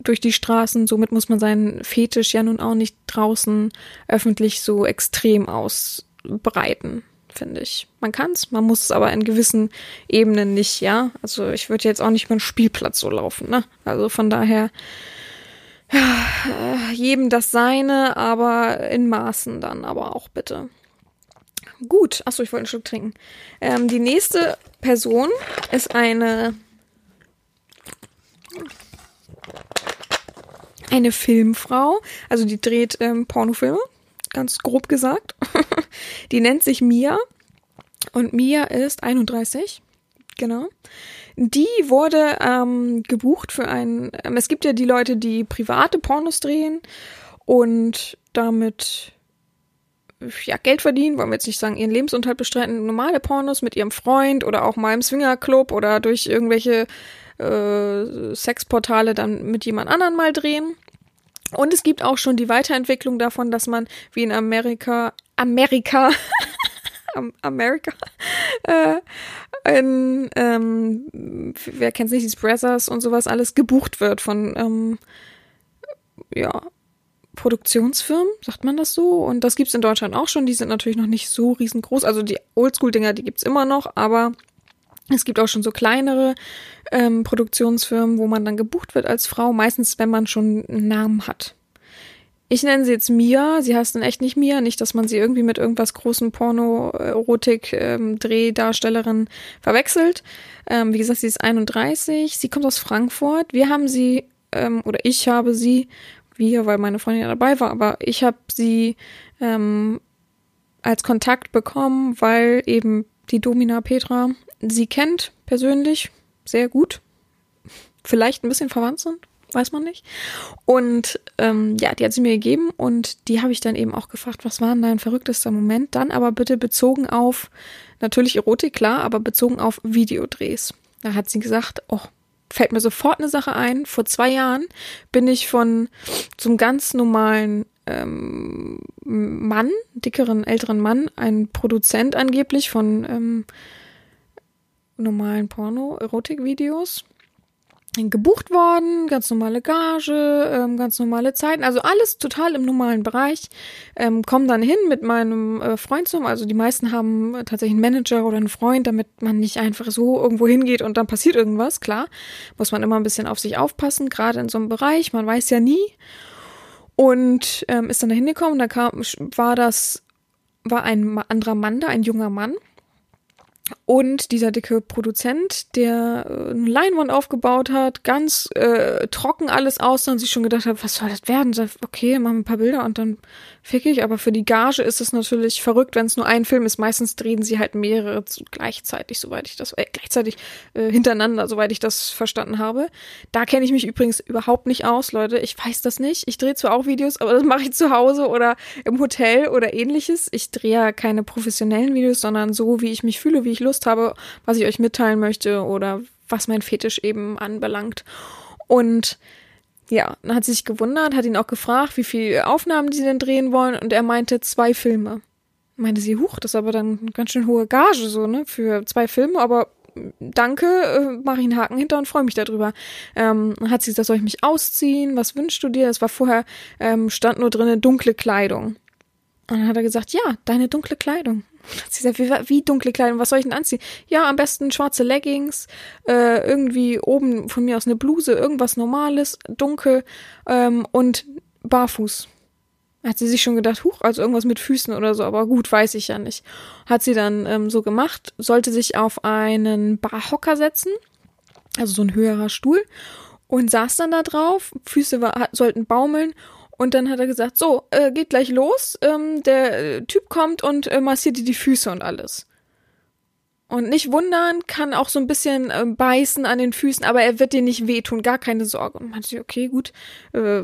durch die Straßen. Somit muss man seinen Fetisch ja nun auch nicht draußen öffentlich so extrem ausbreiten, finde ich. Man kann's, man muss es aber in gewissen Ebenen nicht, ja. Also ich würde jetzt auch nicht über einen Spielplatz so laufen, ne? Also von daher ja, jedem das seine, aber in Maßen dann aber auch bitte. Gut, achso, ich wollte einen Schluck trinken. Ähm, die nächste Person ist eine eine Filmfrau, also die dreht ähm, Pornofilme, ganz grob gesagt. die nennt sich Mia und Mia ist 31, genau. Die wurde ähm, gebucht für ein. Ähm, es gibt ja die Leute, die private Pornos drehen und damit ja, Geld verdienen, wollen wir jetzt nicht sagen, ihren Lebensunterhalt bestreiten, normale Pornos mit ihrem Freund oder auch mal im Swingerclub oder durch irgendwelche äh, Sexportale dann mit jemand anderen mal drehen. Und es gibt auch schon die Weiterentwicklung davon, dass man wie in Amerika, Amerika, Amerika, äh, in, ähm, wer kennt nicht, die Brothers und sowas alles gebucht wird von, ähm, ja, Produktionsfirmen, sagt man das so? Und das gibt's in Deutschland auch schon. Die sind natürlich noch nicht so riesengroß. Also die Oldschool-Dinger, die gibt's immer noch, aber es gibt auch schon so kleinere ähm, Produktionsfirmen, wo man dann gebucht wird als Frau, meistens wenn man schon einen Namen hat. Ich nenne sie jetzt Mia. Sie heißt dann echt nicht Mia. Nicht, dass man sie irgendwie mit irgendwas großen Porno-Erotik-Drehdarstellerin ähm, verwechselt. Ähm, wie gesagt, sie ist 31. Sie kommt aus Frankfurt. Wir haben sie, ähm, oder ich habe sie, wir, weil meine Freundin ja dabei war, aber ich habe sie ähm, als Kontakt bekommen, weil eben die Domina Petra sie kennt persönlich sehr gut. Vielleicht ein bisschen verwandt sind weiß man nicht. Und ähm, ja, die hat sie mir gegeben und die habe ich dann eben auch gefragt, was war denn dein verrücktester Moment? Dann aber bitte bezogen auf, natürlich Erotik, klar, aber bezogen auf Videodrehs. Da hat sie gesagt, oh, fällt mir sofort eine Sache ein. Vor zwei Jahren bin ich von zum ganz normalen ähm, Mann, dickeren, älteren Mann, ein Produzent angeblich von ähm, normalen Porno-Erotik-Videos gebucht worden, ganz normale Gage, ähm, ganz normale Zeiten, also alles total im normalen Bereich. Ähm, komm dann hin mit meinem äh, Freund zum, also die meisten haben tatsächlich einen Manager oder einen Freund, damit man nicht einfach so irgendwo hingeht und dann passiert irgendwas, klar. Muss man immer ein bisschen auf sich aufpassen, gerade in so einem Bereich, man weiß ja nie. Und ähm, ist dann da hingekommen, da kam, war das, war ein anderer Mann da, ein junger Mann und dieser dicke Produzent, der äh, eine Leinwand aufgebaut hat, ganz äh, trocken alles aus und sich schon gedacht hat, was soll das werden? Okay, machen wir ein paar Bilder und dann fick ich. Aber für die Gage ist es natürlich verrückt, wenn es nur ein Film ist. Meistens drehen sie halt mehrere gleichzeitig, soweit ich das, äh, gleichzeitig äh, hintereinander, soweit ich das verstanden habe. Da kenne ich mich übrigens überhaupt nicht aus, Leute. Ich weiß das nicht. Ich drehe zwar auch Videos, aber das mache ich zu Hause oder im Hotel oder ähnliches. Ich drehe ja keine professionellen Videos, sondern so, wie ich mich fühle, wie ich Lust habe, was ich euch mitteilen möchte oder was mein Fetisch eben anbelangt. Und ja, dann hat sie sich gewundert, hat ihn auch gefragt, wie viele Aufnahmen die denn drehen wollen und er meinte zwei Filme. Meinte sie, huch, das ist aber dann eine ganz schön hohe Gage so, ne, für zwei Filme, aber danke, äh, mache ich einen Haken hinter und freue mich darüber. Ähm, hat sie gesagt, soll ich mich ausziehen? Was wünschst du dir? Es war vorher, ähm, stand nur drinnen dunkle Kleidung. Und dann hat er gesagt, ja, deine dunkle Kleidung. Sie sagt, wie, wie dunkle Kleidung, was soll ich denn anziehen? Ja, am besten schwarze Leggings, äh, irgendwie oben von mir aus eine Bluse, irgendwas Normales, dunkel ähm, und barfuß. Hat sie sich schon gedacht, huch, also irgendwas mit Füßen oder so, aber gut, weiß ich ja nicht. Hat sie dann ähm, so gemacht, sollte sich auf einen Barhocker setzen, also so ein höherer Stuhl, und saß dann da drauf, Füße war, sollten baumeln und dann hat er gesagt, so, äh, geht gleich los, ähm, der äh, Typ kommt und äh, massiert dir die Füße und alles. Und nicht wundern, kann auch so ein bisschen äh, beißen an den Füßen, aber er wird dir nicht wehtun, gar keine Sorge. Und man sie, okay, gut, äh,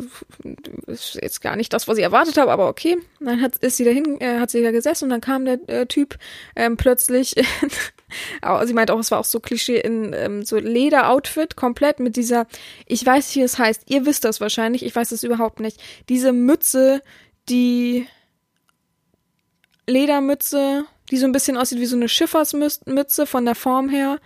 ist jetzt gar nicht das, was ich erwartet habe, aber okay. Dann hat, ist sie dahin, äh, hat sie da gesessen und dann kam der äh, Typ ähm, plötzlich, sie meint auch, es war auch so Klischee in ähm, so Lederoutfit, komplett mit dieser, ich weiß, wie es heißt, ihr wisst das wahrscheinlich, ich weiß es überhaupt nicht, diese Mütze, die Ledermütze, die so ein bisschen aussieht wie so eine Schiffersmütze von der Form her.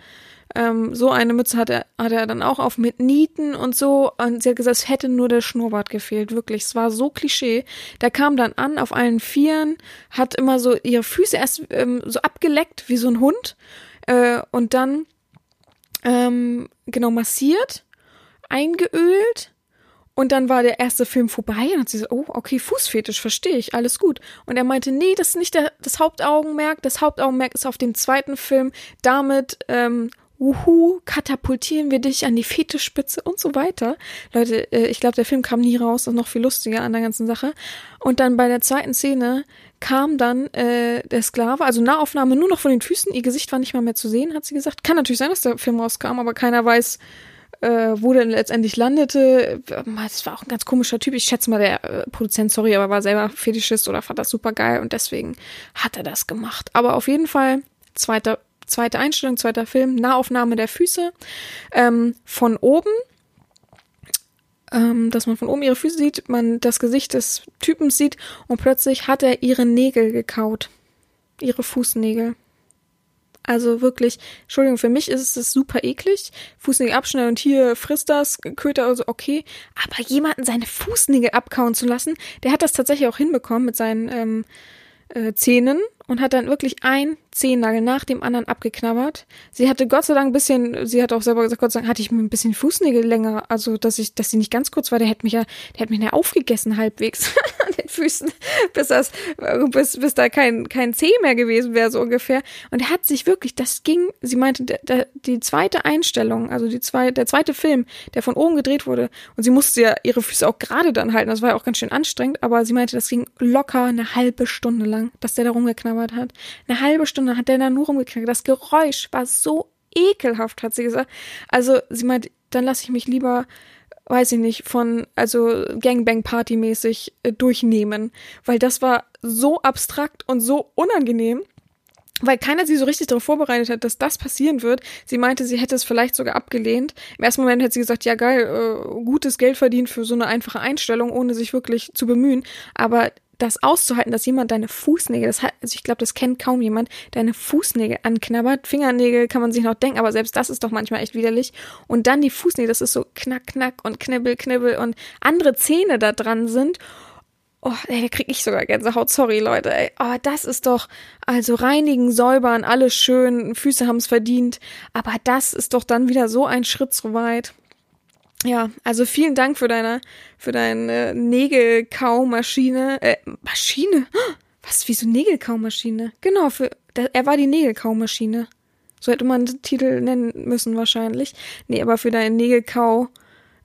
Ähm, so eine Mütze hat er, hat er dann auch auf mit Nieten und so. Und sie hat gesagt, es hätte nur der Schnurrbart gefehlt. Wirklich, es war so Klischee. Der kam dann an auf allen Vieren, hat immer so ihre Füße erst ähm, so abgeleckt wie so ein Hund. Äh, und dann ähm, genau massiert, eingeölt und dann war der erste Film vorbei und hat sie so, oh, okay, Fußfetisch, verstehe ich, alles gut. Und er meinte, nee, das ist nicht der, das Hauptaugenmerk. Das Hauptaugenmerk ist auf dem zweiten Film. Damit ähm, wuhu, katapultieren wir dich an die Fetischspitze und so weiter. Leute, äh, ich glaube, der Film kam nie raus, das ist noch viel lustiger an der ganzen Sache. Und dann bei der zweiten Szene kam dann äh, der Sklave, also Nahaufnahme nur noch von den Füßen, ihr Gesicht war nicht mal mehr zu sehen, hat sie gesagt. Kann natürlich sein, dass der Film rauskam, aber keiner weiß, äh, wo der letztendlich landete. Das war auch ein ganz komischer Typ. Ich schätze mal, der äh, Produzent, sorry, aber war selber Fetischist oder fand das super geil und deswegen hat er das gemacht. Aber auf jeden Fall, zweiter, zweite Einstellung, zweiter Film, Nahaufnahme der Füße ähm, von oben. Ähm, dass man von oben ihre Füße sieht, man das Gesicht des Typen sieht und plötzlich hat er ihre Nägel gekaut. Ihre Fußnägel. Also wirklich, Entschuldigung, für mich ist es super eklig. Fußnägel abschneiden und hier frisst das, Köter, also okay. Aber jemanden seine Fußnägel abkauen zu lassen, der hat das tatsächlich auch hinbekommen mit seinen ähm, äh, Zähnen und hat dann wirklich ein Zehennagel nach dem anderen abgeknabbert. Sie hatte Gott sei Dank ein bisschen, sie hat auch selber gesagt, Gott sei Dank hatte ich mir ein bisschen Fußnägel länger, also dass ich, dass sie nicht ganz kurz war, der hätte mich ja, der hätte mich ja aufgegessen halbwegs an den Füßen, bis das, bis, bis da kein, kein Zeh mehr gewesen wäre, so ungefähr. Und er hat sich wirklich, das ging, sie meinte, der, der, die zweite Einstellung, also die zwei, der zweite Film, der von oben gedreht wurde, und sie musste ja ihre Füße auch gerade dann halten, das war ja auch ganz schön anstrengend, aber sie meinte, das ging locker eine halbe Stunde lang, dass der da rumgeknabbert hat. Eine halbe Stunde hat der da nur rumgeknackt. Das Geräusch war so ekelhaft, hat sie gesagt. Also sie meint, dann lasse ich mich lieber, weiß ich nicht, von, also Gangbang-Party-mäßig äh, durchnehmen. Weil das war so abstrakt und so unangenehm weil keiner sie so richtig darauf vorbereitet hat, dass das passieren wird. Sie meinte, sie hätte es vielleicht sogar abgelehnt. Im ersten Moment hätte sie gesagt, ja geil, äh, gutes Geld verdient für so eine einfache Einstellung, ohne sich wirklich zu bemühen. Aber das auszuhalten, dass jemand deine Fußnägel, das hat, also ich glaube, das kennt kaum jemand, deine Fußnägel anknabbert. Fingernägel kann man sich noch denken, aber selbst das ist doch manchmal echt widerlich. Und dann die Fußnägel, das ist so knack, knack und knibbel, knibbel und andere Zähne da dran sind. Oh, ey, da krieg ich sogar Gänsehaut. Sorry, Leute. Ey. Oh, das ist doch, also reinigen, säubern, alles schön, Füße haben's verdient. Aber das ist doch dann wieder so ein Schritt zu weit. Ja, also vielen Dank für deine, für deine Nägelkaumaschine. Äh, Maschine? Was, wieso Nägelkaumaschine? Genau, für, er war die Nägelkaumaschine. So hätte man den Titel nennen müssen wahrscheinlich. Nee, aber für deine Nägelkau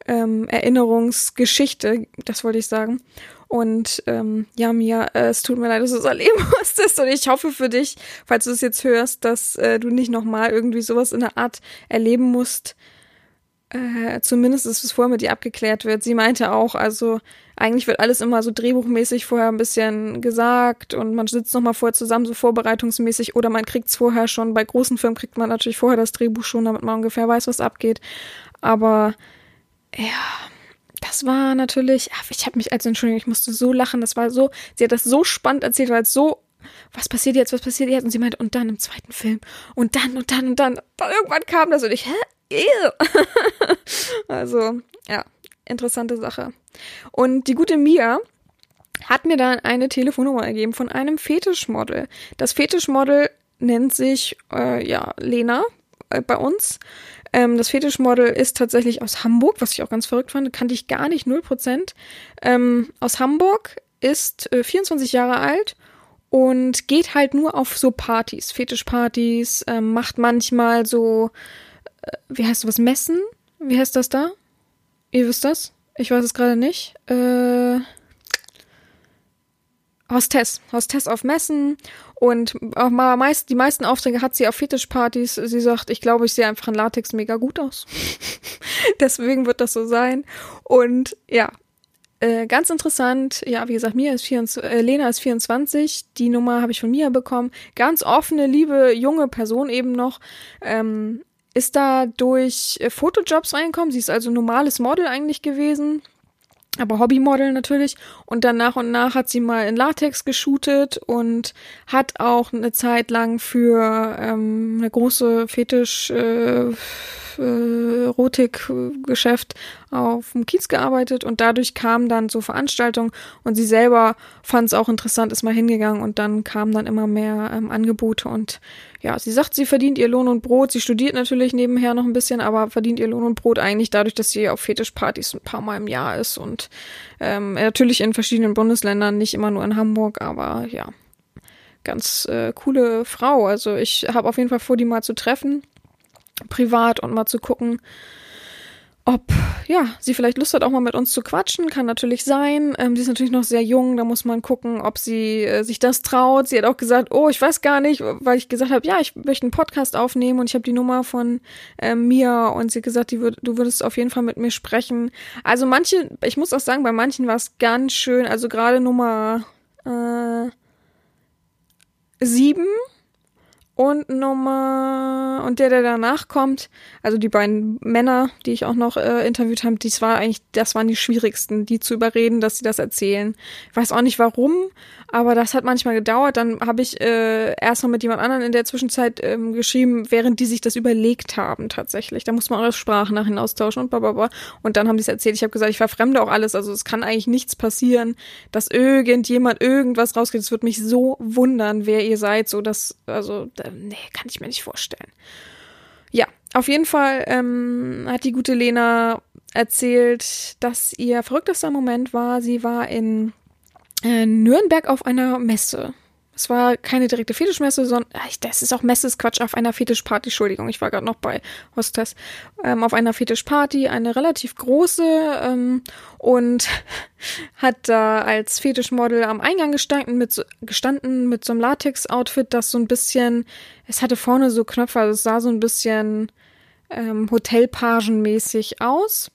ähm, Erinnerungsgeschichte, das wollte ich sagen. Und ähm, ja, Mia, äh, es tut mir leid, dass du es erleben musstest. Und ich hoffe für dich, falls du es jetzt hörst, dass äh, du nicht nochmal irgendwie sowas in der Art erleben musst äh, zumindest ist es vorher mit ihr abgeklärt wird. Sie meinte auch, also eigentlich wird alles immer so drehbuchmäßig vorher ein bisschen gesagt und man sitzt nochmal vorher zusammen, so vorbereitungsmäßig, oder man kriegt es vorher schon. Bei großen Filmen kriegt man natürlich vorher das Drehbuch schon, damit man ungefähr weiß, was abgeht. Aber ja, das war natürlich, ach, ich habe mich als Entschuldigung, ich musste so lachen, das war so, sie hat das so spannend erzählt, weil es so was passiert jetzt, was passiert jetzt? Und sie meinte, und dann im zweiten Film. Und dann, und dann, und dann. Dann irgendwann kam das und ich, hä? also, ja, interessante Sache. Und die gute Mia hat mir dann eine Telefonnummer gegeben von einem Fetischmodel. Das Fetischmodel nennt sich, äh, ja, Lena äh, bei uns. Ähm, das Fetischmodel ist tatsächlich aus Hamburg, was ich auch ganz verrückt fand, kannte ich gar nicht, 0%. Ähm, aus Hamburg, ist äh, 24 Jahre alt und geht halt nur auf so Partys, Fetischpartys, ähm, macht manchmal so wie heißt was, Messen? Wie heißt das da? Ihr wisst das? Ich weiß es gerade nicht. Äh, Hostess. Hostess auf Messen und auch mal meist, die meisten Aufträge hat sie auf Fetischpartys. Sie sagt, ich glaube, ich sehe einfach in Latex mega gut aus. Deswegen wird das so sein. Und ja, äh, ganz interessant. Ja, wie gesagt, Mia ist 24, äh, Lena ist 24. Die Nummer habe ich von Mia bekommen. Ganz offene, liebe, junge Person eben noch. Ähm, ist da durch äh, Fotojobs reingekommen. Sie ist also normales Model eigentlich gewesen, aber Hobbymodel natürlich. Und dann nach und nach hat sie mal in Latex geshootet und hat auch eine Zeit lang für ähm, eine große Fetisch äh, äh, Erotikgeschäft auf dem Kiez gearbeitet und dadurch kamen dann so Veranstaltungen und sie selber fand es auch interessant, ist mal hingegangen und dann kamen dann immer mehr ähm, Angebote und ja, sie sagt, sie verdient ihr Lohn und Brot. Sie studiert natürlich nebenher noch ein bisschen, aber verdient ihr Lohn und Brot eigentlich dadurch, dass sie auf Fetischpartys ein paar Mal im Jahr ist und ähm, natürlich in verschiedenen Bundesländern, nicht immer nur in Hamburg, aber ja, ganz äh, coole Frau. Also ich habe auf jeden Fall vor, die mal zu treffen privat und mal zu gucken, ob ja sie vielleicht Lust hat, auch mal mit uns zu quatschen. Kann natürlich sein. Ähm, sie ist natürlich noch sehr jung, da muss man gucken, ob sie äh, sich das traut. Sie hat auch gesagt, oh, ich weiß gar nicht, weil ich gesagt habe, ja, ich möchte einen Podcast aufnehmen und ich habe die Nummer von äh, Mia und sie hat gesagt, die würd, du würdest auf jeden Fall mit mir sprechen. Also manche, ich muss auch sagen, bei manchen war es ganz schön. Also gerade Nummer äh, sieben und Nummer und der, der danach kommt, also die beiden Männer, die ich auch noch äh, interviewt habe, das war eigentlich, das waren die schwierigsten, die zu überreden, dass sie das erzählen. Ich weiß auch nicht warum, aber das hat manchmal gedauert. Dann habe ich äh, erst noch mit jemand anderem in der Zwischenzeit ähm, geschrieben, während die sich das überlegt haben tatsächlich. Da muss man eure Sprache nachher austauschen und blablabla. Und dann haben die es erzählt. Ich habe gesagt, ich verfremde auch alles. Also es kann eigentlich nichts passieren, dass irgendjemand irgendwas rauskriegt. Es würde mich so wundern, wer ihr seid. So dass, also äh, nee, kann ich mir nicht vorstellen. Ja, auf jeden Fall ähm, hat die gute Lena erzählt, dass ihr verrücktester Moment war, sie war in äh, Nürnberg auf einer Messe. Es war keine direkte Fetischmesse, sondern das ist auch Messesquatsch auf einer Fetischparty. Entschuldigung, ich war gerade noch bei Hostess. Ähm, auf einer Fetischparty, eine relativ große ähm, und hat da als Fetischmodel am Eingang gestanden mit so, gestanden mit so einem Latex-Outfit, das so ein bisschen, es hatte vorne so Knöpfe, also es sah so ein bisschen ähm, Hotelpagenmäßig aus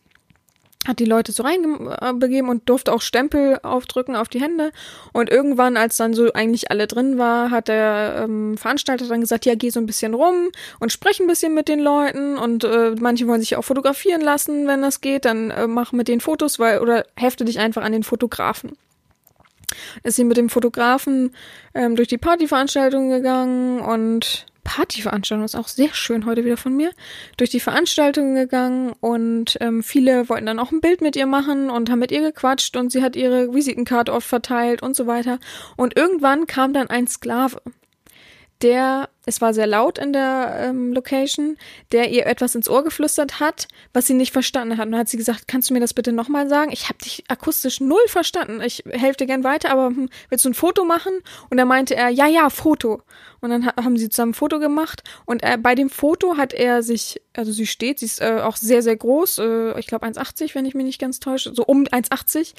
hat die Leute so reinbegeben und durfte auch Stempel aufdrücken auf die Hände. Und irgendwann, als dann so eigentlich alle drin war, hat der ähm, Veranstalter dann gesagt, ja, geh so ein bisschen rum und sprech ein bisschen mit den Leuten. Und äh, manche wollen sich auch fotografieren lassen, wenn das geht. Dann äh, mach mit den Fotos, weil, oder hefte dich einfach an den Fotografen. Ist sie mit dem Fotografen ähm, durch die Partyveranstaltung gegangen und Partyveranstaltung, ist auch sehr schön heute wieder von mir, durch die Veranstaltung gegangen und ähm, viele wollten dann auch ein Bild mit ihr machen und haben mit ihr gequatscht und sie hat ihre Visitenkarte oft verteilt und so weiter. Und irgendwann kam dann ein Sklave, der es war sehr laut in der ähm, Location, der ihr etwas ins Ohr geflüstert hat, was sie nicht verstanden hat. Und dann hat sie gesagt, kannst du mir das bitte nochmal sagen? Ich habe dich akustisch null verstanden. Ich helfe dir gern weiter, aber hm, willst du ein Foto machen? Und da meinte er, ja, ja, Foto. Und dann haben sie zusammen ein Foto gemacht. Und äh, bei dem Foto hat er sich, also sie steht, sie ist äh, auch sehr, sehr groß, äh, ich glaube 1,80, wenn ich mich nicht ganz täusche, so um 1,80.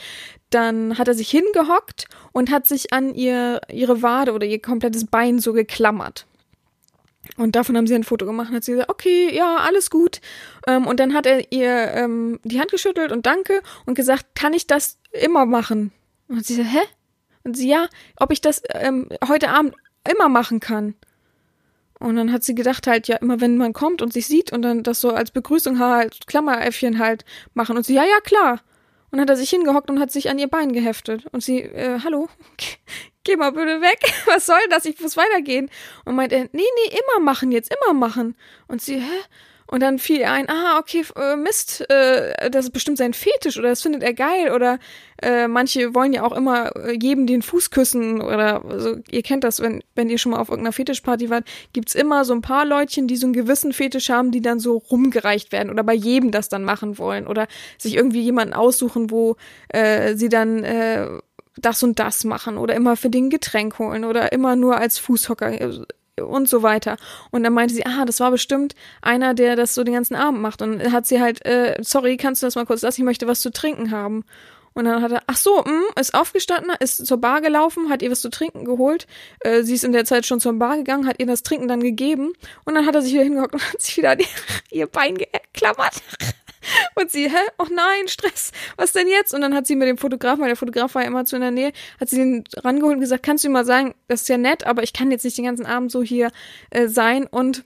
Dann hat er sich hingehockt und hat sich an ihr, ihre Wade oder ihr komplettes Bein so geklammert. Und davon haben sie ein Foto gemacht und hat sie gesagt, okay, ja, alles gut. Ähm, und dann hat er ihr ähm, die Hand geschüttelt und danke und gesagt, kann ich das immer machen? Und sie sagt, hä? Und sie, ja, ob ich das ähm, heute Abend immer machen kann. Und dann hat sie gedacht halt, ja, immer wenn man kommt und sich sieht und dann das so als Begrüßung halt, Klammeräffchen halt machen. Und sie, ja, ja, klar. Und dann hat er sich hingehockt und hat sich an ihr Bein geheftet. Und sie, äh, hallo, geh mal bitte weg. Was soll das? Ich muss weitergehen. Und meint er, nee, nee, immer machen jetzt, immer machen. Und sie, hä? Und dann fiel ihr ein, ah, okay, äh, Mist, äh, das ist bestimmt sein Fetisch oder das findet er geil oder äh, manche wollen ja auch immer äh, jedem den Fuß küssen oder also, ihr kennt das, wenn, wenn ihr schon mal auf irgendeiner Fetischparty wart, gibt's immer so ein paar Leutchen, die so einen gewissen Fetisch haben, die dann so rumgereicht werden oder bei jedem das dann machen wollen oder sich irgendwie jemanden aussuchen, wo äh, sie dann äh, das und das machen oder immer für den Getränk holen oder immer nur als Fußhocker äh, und so weiter. Und dann meinte sie, ah, das war bestimmt einer, der das so den ganzen Abend macht. Und hat sie halt, äh, sorry, kannst du das mal kurz lassen? Ich möchte was zu trinken haben. Und dann hat er, ach so, mh, ist aufgestanden, ist zur Bar gelaufen, hat ihr was zu trinken geholt. Äh, sie ist in der Zeit schon zur Bar gegangen, hat ihr das Trinken dann gegeben. Und dann hat er sich wieder hingehockt und hat sich wieder an ihr Bein geklammert. Und sie, hä? Oh nein, Stress. Was denn jetzt? Und dann hat sie mit dem Fotografen, weil der Fotograf war ja immer zu in der Nähe, hat sie den rangeholt und gesagt, kannst du ihm mal sagen, das ist ja nett, aber ich kann jetzt nicht den ganzen Abend so hier äh, sein und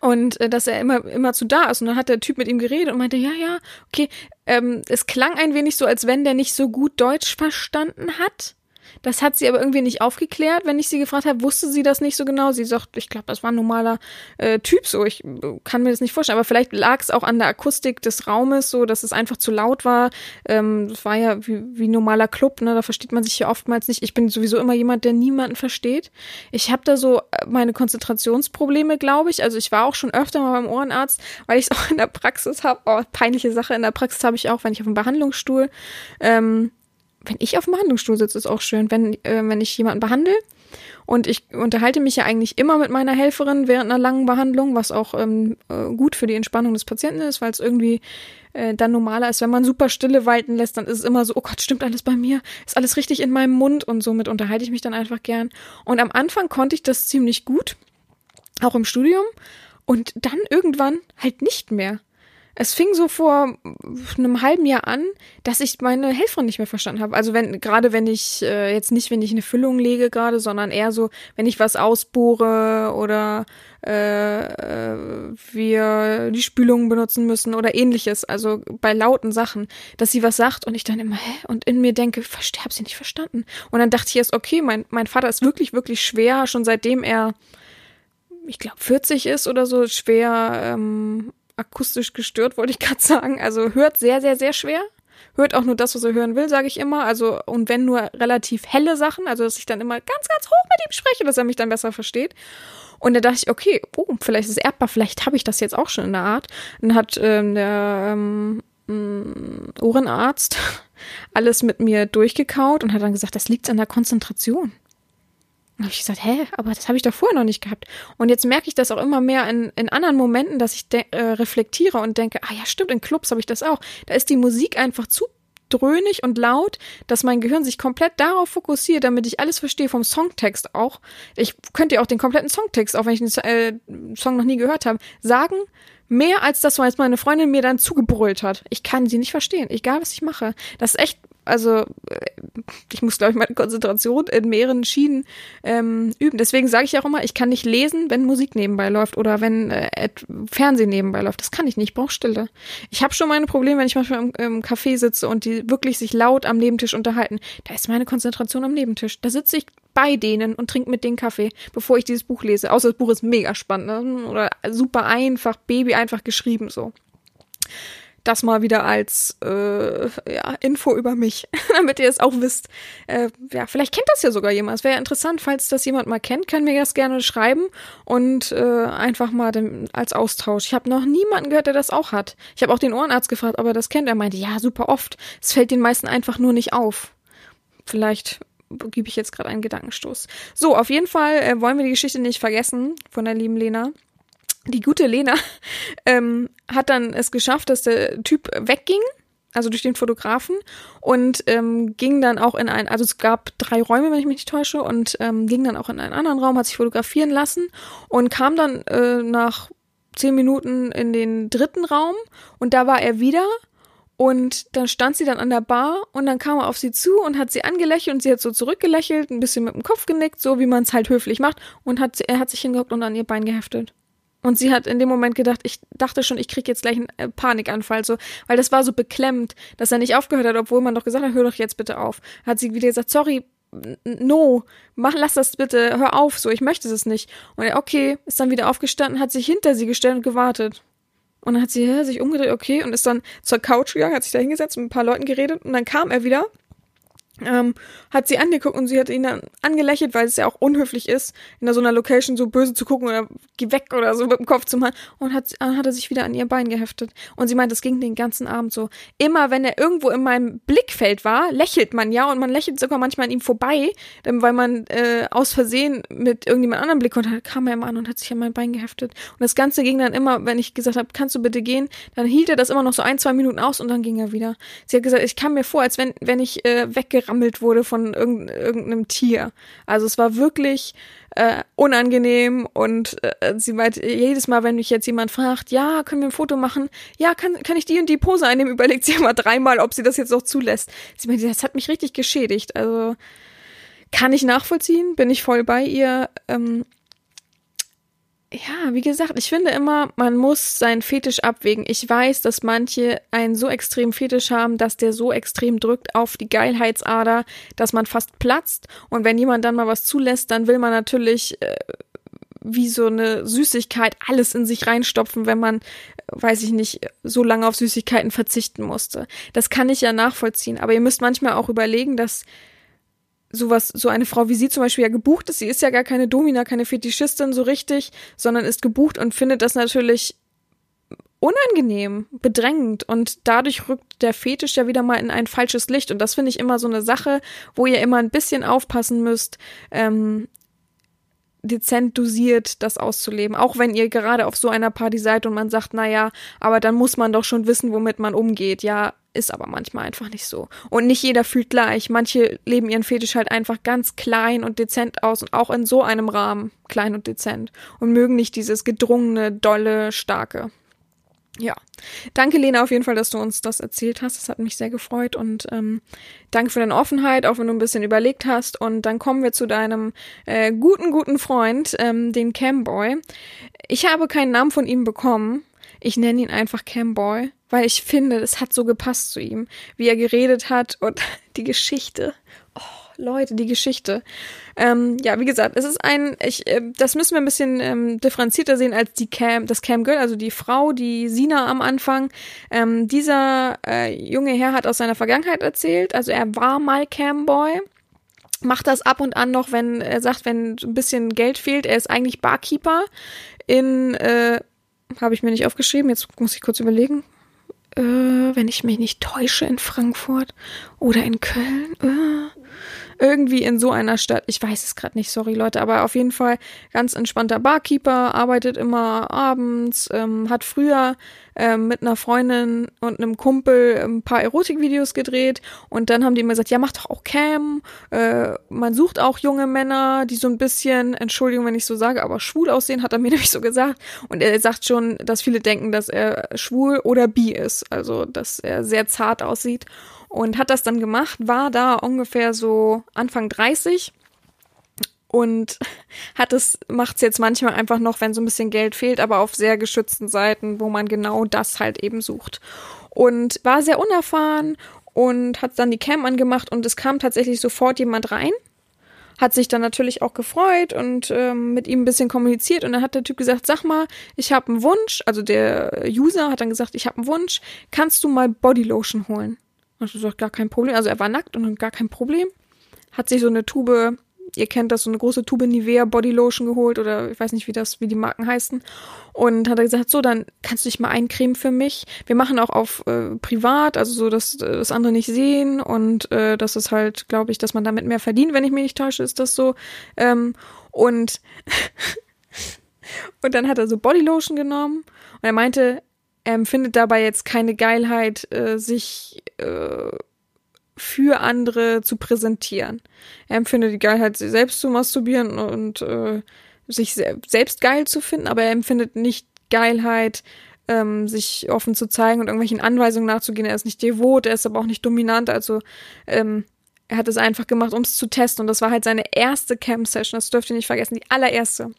und äh, dass er immer immer zu da ist und dann hat der Typ mit ihm geredet und meinte ja ja okay ähm, es klang ein wenig so als wenn der nicht so gut Deutsch verstanden hat das hat sie aber irgendwie nicht aufgeklärt. Wenn ich sie gefragt habe, wusste sie das nicht so genau. Sie sagt, ich glaube, das war ein normaler äh, Typ so. Ich äh, kann mir das nicht vorstellen. Aber vielleicht lag es auch an der Akustik des Raumes so, dass es einfach zu laut war. Ähm, das war ja wie, wie normaler Club, ne? Da versteht man sich ja oftmals nicht. Ich bin sowieso immer jemand, der niemanden versteht. Ich habe da so äh, meine Konzentrationsprobleme, glaube ich. Also ich war auch schon öfter mal beim Ohrenarzt, weil ich es auch in der Praxis habe. Oh, peinliche Sache. In der Praxis habe ich auch, wenn ich auf dem Behandlungsstuhl ähm, wenn ich auf dem Behandlungsstuhl sitze, ist auch schön. Wenn, äh, wenn ich jemanden behandle Und ich unterhalte mich ja eigentlich immer mit meiner Helferin während einer langen Behandlung, was auch ähm, äh, gut für die Entspannung des Patienten ist, weil es irgendwie äh, dann normaler ist. Wenn man super Stille walten lässt, dann ist es immer so, oh Gott, stimmt alles bei mir? Ist alles richtig in meinem Mund? Und somit unterhalte ich mich dann einfach gern. Und am Anfang konnte ich das ziemlich gut, auch im Studium. Und dann irgendwann halt nicht mehr. Es fing so vor einem halben Jahr an, dass ich meine Helferin nicht mehr verstanden habe. Also wenn gerade wenn ich äh, jetzt nicht, wenn ich eine Füllung lege gerade, sondern eher so, wenn ich was ausbohre oder äh, äh, wir die Spülung benutzen müssen oder ähnliches. Also bei lauten Sachen, dass sie was sagt und ich dann immer hä und in mir denke, hab sie nicht verstanden. Und dann dachte ich erst, okay, mein mein Vater ist wirklich wirklich schwer, schon seitdem er ich glaube 40 ist oder so schwer ähm, akustisch gestört, wollte ich gerade sagen. Also hört sehr, sehr, sehr schwer. Hört auch nur das, was er hören will, sage ich immer. Also, und wenn nur relativ helle Sachen, also dass ich dann immer ganz, ganz hoch mit ihm spreche, dass er mich dann besser versteht. Und da dachte ich, okay, oh, vielleicht ist es erbbar, vielleicht habe ich das jetzt auch schon in der Art. Dann hat ähm, der ähm, mm, Ohrenarzt alles mit mir durchgekaut und hat dann gesagt, das liegt an der Konzentration. Und ich gesagt, hä, aber das habe ich doch vorher noch nicht gehabt. Und jetzt merke ich das auch immer mehr in, in anderen Momenten, dass ich äh, reflektiere und denke, ah ja, stimmt, in Clubs habe ich das auch. Da ist die Musik einfach zu dröhnig und laut, dass mein Gehirn sich komplett darauf fokussiert, damit ich alles verstehe vom Songtext auch. Ich könnte ja auch den kompletten Songtext, auch wenn ich den äh, Song noch nie gehört habe, sagen, mehr als das, was meine Freundin mir dann zugebrüllt hat. Ich kann sie nicht verstehen, egal was ich mache. Das ist echt also äh, ich muss, glaube ich, meine Konzentration in mehreren Schienen ähm, üben. Deswegen sage ich auch immer, ich kann nicht lesen, wenn Musik nebenbei läuft oder wenn äh, Fernsehen nebenbei läuft. Das kann ich nicht, ich brauche Stille. Ich habe schon meine Probleme, wenn ich manchmal im, im Café sitze und die wirklich sich laut am Nebentisch unterhalten. Da ist meine Konzentration am Nebentisch. Da sitze ich bei denen und trinke mit denen Kaffee, bevor ich dieses Buch lese. Außer das Buch ist mega spannend ne? oder super einfach, Baby einfach geschrieben so das mal wieder als äh, ja, Info über mich, damit ihr es auch wisst. Äh, ja, vielleicht kennt das ja sogar jemand. Es wäre ja interessant, falls das jemand mal kennt, kann mir das gerne schreiben und äh, einfach mal dem, als Austausch. Ich habe noch niemanden gehört, der das auch hat. Ich habe auch den Ohrenarzt gefragt, ob er das kennt. Er meinte, ja, super oft. Es fällt den meisten einfach nur nicht auf. Vielleicht gebe ich jetzt gerade einen Gedankenstoß. So, auf jeden Fall äh, wollen wir die Geschichte nicht vergessen von der lieben Lena die gute Lena ähm, hat dann es geschafft, dass der Typ wegging, also durch den Fotografen und ähm, ging dann auch in ein, also es gab drei Räume, wenn ich mich nicht täusche, und ähm, ging dann auch in einen anderen Raum, hat sich fotografieren lassen und kam dann äh, nach zehn Minuten in den dritten Raum und da war er wieder und dann stand sie dann an der Bar und dann kam er auf sie zu und hat sie angelächelt und sie hat so zurückgelächelt, ein bisschen mit dem Kopf genickt, so wie man es halt höflich macht und hat, er hat sich hingehockt und an ihr Bein geheftet. Und sie hat in dem Moment gedacht, ich dachte schon, ich krieg jetzt gleich einen äh, Panikanfall, so, weil das war so beklemmt, dass er nicht aufgehört hat, obwohl man doch gesagt hat, hör doch jetzt bitte auf. Hat sie wieder gesagt, sorry, no, mach, lass das bitte, hör auf, so, ich möchte es nicht. Und er, okay, ist dann wieder aufgestanden, hat sich hinter sie gestellt und gewartet. Und dann hat sie ja, sich umgedreht, okay, und ist dann zur Couch gegangen, hat sich da hingesetzt, mit ein paar Leuten geredet und dann kam er wieder ähm, hat sie angeguckt und sie hat ihn dann angelächelt, weil es ja auch unhöflich ist, in so einer Location so böse zu gucken oder geh weg oder so mit dem Kopf zu machen und hat, dann hat er sich wieder an ihr Bein geheftet. Und sie meint, das ging den ganzen Abend so. Immer wenn er irgendwo in meinem Blickfeld war, lächelt man ja und man lächelt sogar manchmal an ihm vorbei, weil man äh, aus Versehen mit irgendjemand anderem Blick und kam er immer an und hat sich an mein Bein geheftet. Und das Ganze ging dann immer, wenn ich gesagt habe, kannst du bitte gehen, dann hielt er das immer noch so ein, zwei Minuten aus und dann ging er wieder. Sie hat gesagt, ich kam mir vor, als wenn, wenn ich äh, weggerannt angerammelt wurde von irgendeinem Tier. Also es war wirklich äh, unangenehm und äh, sie meint, jedes Mal, wenn mich jetzt jemand fragt, ja, können wir ein Foto machen? Ja, kann, kann ich die und die Pose einnehmen? Überlegt sie immer dreimal, ob sie das jetzt noch zulässt. Sie meint, das hat mich richtig geschädigt. Also kann ich nachvollziehen, bin ich voll bei ihr. Ähm, ja, wie gesagt, ich finde immer, man muss seinen Fetisch abwägen. Ich weiß, dass manche einen so extrem Fetisch haben, dass der so extrem drückt auf die Geilheitsader, dass man fast platzt. Und wenn jemand dann mal was zulässt, dann will man natürlich äh, wie so eine Süßigkeit alles in sich reinstopfen, wenn man, weiß ich nicht, so lange auf Süßigkeiten verzichten musste. Das kann ich ja nachvollziehen. Aber ihr müsst manchmal auch überlegen, dass sowas, so eine Frau wie sie zum Beispiel ja gebucht ist. Sie ist ja gar keine Domina, keine Fetischistin so richtig, sondern ist gebucht und findet das natürlich unangenehm, bedrängend und dadurch rückt der Fetisch ja wieder mal in ein falsches Licht und das finde ich immer so eine Sache, wo ihr immer ein bisschen aufpassen müsst, ähm, dezent dosiert das auszuleben. Auch wenn ihr gerade auf so einer Party seid und man sagt, na ja, aber dann muss man doch schon wissen, womit man umgeht. Ja, ist aber manchmal einfach nicht so. Und nicht jeder fühlt gleich. Manche leben ihren Fetisch halt einfach ganz klein und dezent aus und auch in so einem Rahmen klein und dezent und mögen nicht dieses gedrungene, dolle, starke. Ja, danke Lena auf jeden Fall, dass du uns das erzählt hast. Das hat mich sehr gefreut und ähm, danke für deine Offenheit, auch wenn du ein bisschen überlegt hast. Und dann kommen wir zu deinem äh, guten, guten Freund, ähm, den Camboy. Ich habe keinen Namen von ihm bekommen. Ich nenne ihn einfach Camboy, weil ich finde, es hat so gepasst zu ihm, wie er geredet hat und die Geschichte. Oh, Leute, die Geschichte. Ähm, ja, wie gesagt, es ist ein, ich, äh, das müssen wir ein bisschen ähm, differenzierter sehen als die Cam, das Cam Girl, also die Frau, die Sina am Anfang. Ähm, dieser äh, junge Herr hat aus seiner Vergangenheit erzählt, also er war mal Camboy macht das ab und an noch, wenn er sagt, wenn ein bisschen Geld fehlt. Er ist eigentlich Barkeeper in, äh, habe ich mir nicht aufgeschrieben, jetzt muss ich kurz überlegen. Äh, wenn ich mich nicht täusche, in Frankfurt oder in Köln. Äh irgendwie in so einer Stadt. Ich weiß es gerade nicht, sorry Leute, aber auf jeden Fall ganz entspannter Barkeeper, arbeitet immer abends, ähm, hat früher ähm, mit einer Freundin und einem Kumpel ein paar Erotikvideos gedreht und dann haben die immer gesagt, ja, mach doch auch Cam. Äh, man sucht auch junge Männer, die so ein bisschen, Entschuldigung, wenn ich so sage, aber schwul aussehen, hat er mir nämlich so gesagt. Und er sagt schon, dass viele denken, dass er schwul oder bi ist, also dass er sehr zart aussieht und hat das dann gemacht, war da ungefähr so Anfang 30 und hat es macht es jetzt manchmal einfach noch, wenn so ein bisschen Geld fehlt, aber auf sehr geschützten Seiten, wo man genau das halt eben sucht. Und war sehr unerfahren und hat dann die Cam angemacht und es kam tatsächlich sofort jemand rein. Hat sich dann natürlich auch gefreut und ähm, mit ihm ein bisschen kommuniziert und dann hat der Typ gesagt, sag mal, ich habe einen Wunsch, also der User hat dann gesagt, ich habe einen Wunsch, kannst du mal Bodylotion holen? Und also gar kein Problem. Also er war nackt und gar kein Problem. Hat sich so eine Tube, ihr kennt das, so eine große Tube Nivea Body Lotion geholt oder ich weiß nicht, wie das, wie die Marken heißen. Und hat er gesagt, so, dann kannst du dich mal eincremen für mich. Wir machen auch auf äh, privat, also so, dass äh, das andere nicht sehen und äh, das ist halt, glaube ich, dass man damit mehr verdient, wenn ich mich nicht täusche, ist das so. Ähm, und und dann hat er so Bodylotion genommen und er meinte, er empfindet dabei jetzt keine Geilheit, äh, sich äh, für andere zu präsentieren. Er empfindet die Geilheit, sich selbst zu masturbieren und äh, sich se selbst geil zu finden, aber er empfindet nicht Geilheit, ähm, sich offen zu zeigen und irgendwelchen Anweisungen nachzugehen. Er ist nicht devot, er ist aber auch nicht dominant, also ähm, er hat es einfach gemacht, um es zu testen und das war halt seine erste Camp-Session, das dürft ihr nicht vergessen, die allererste.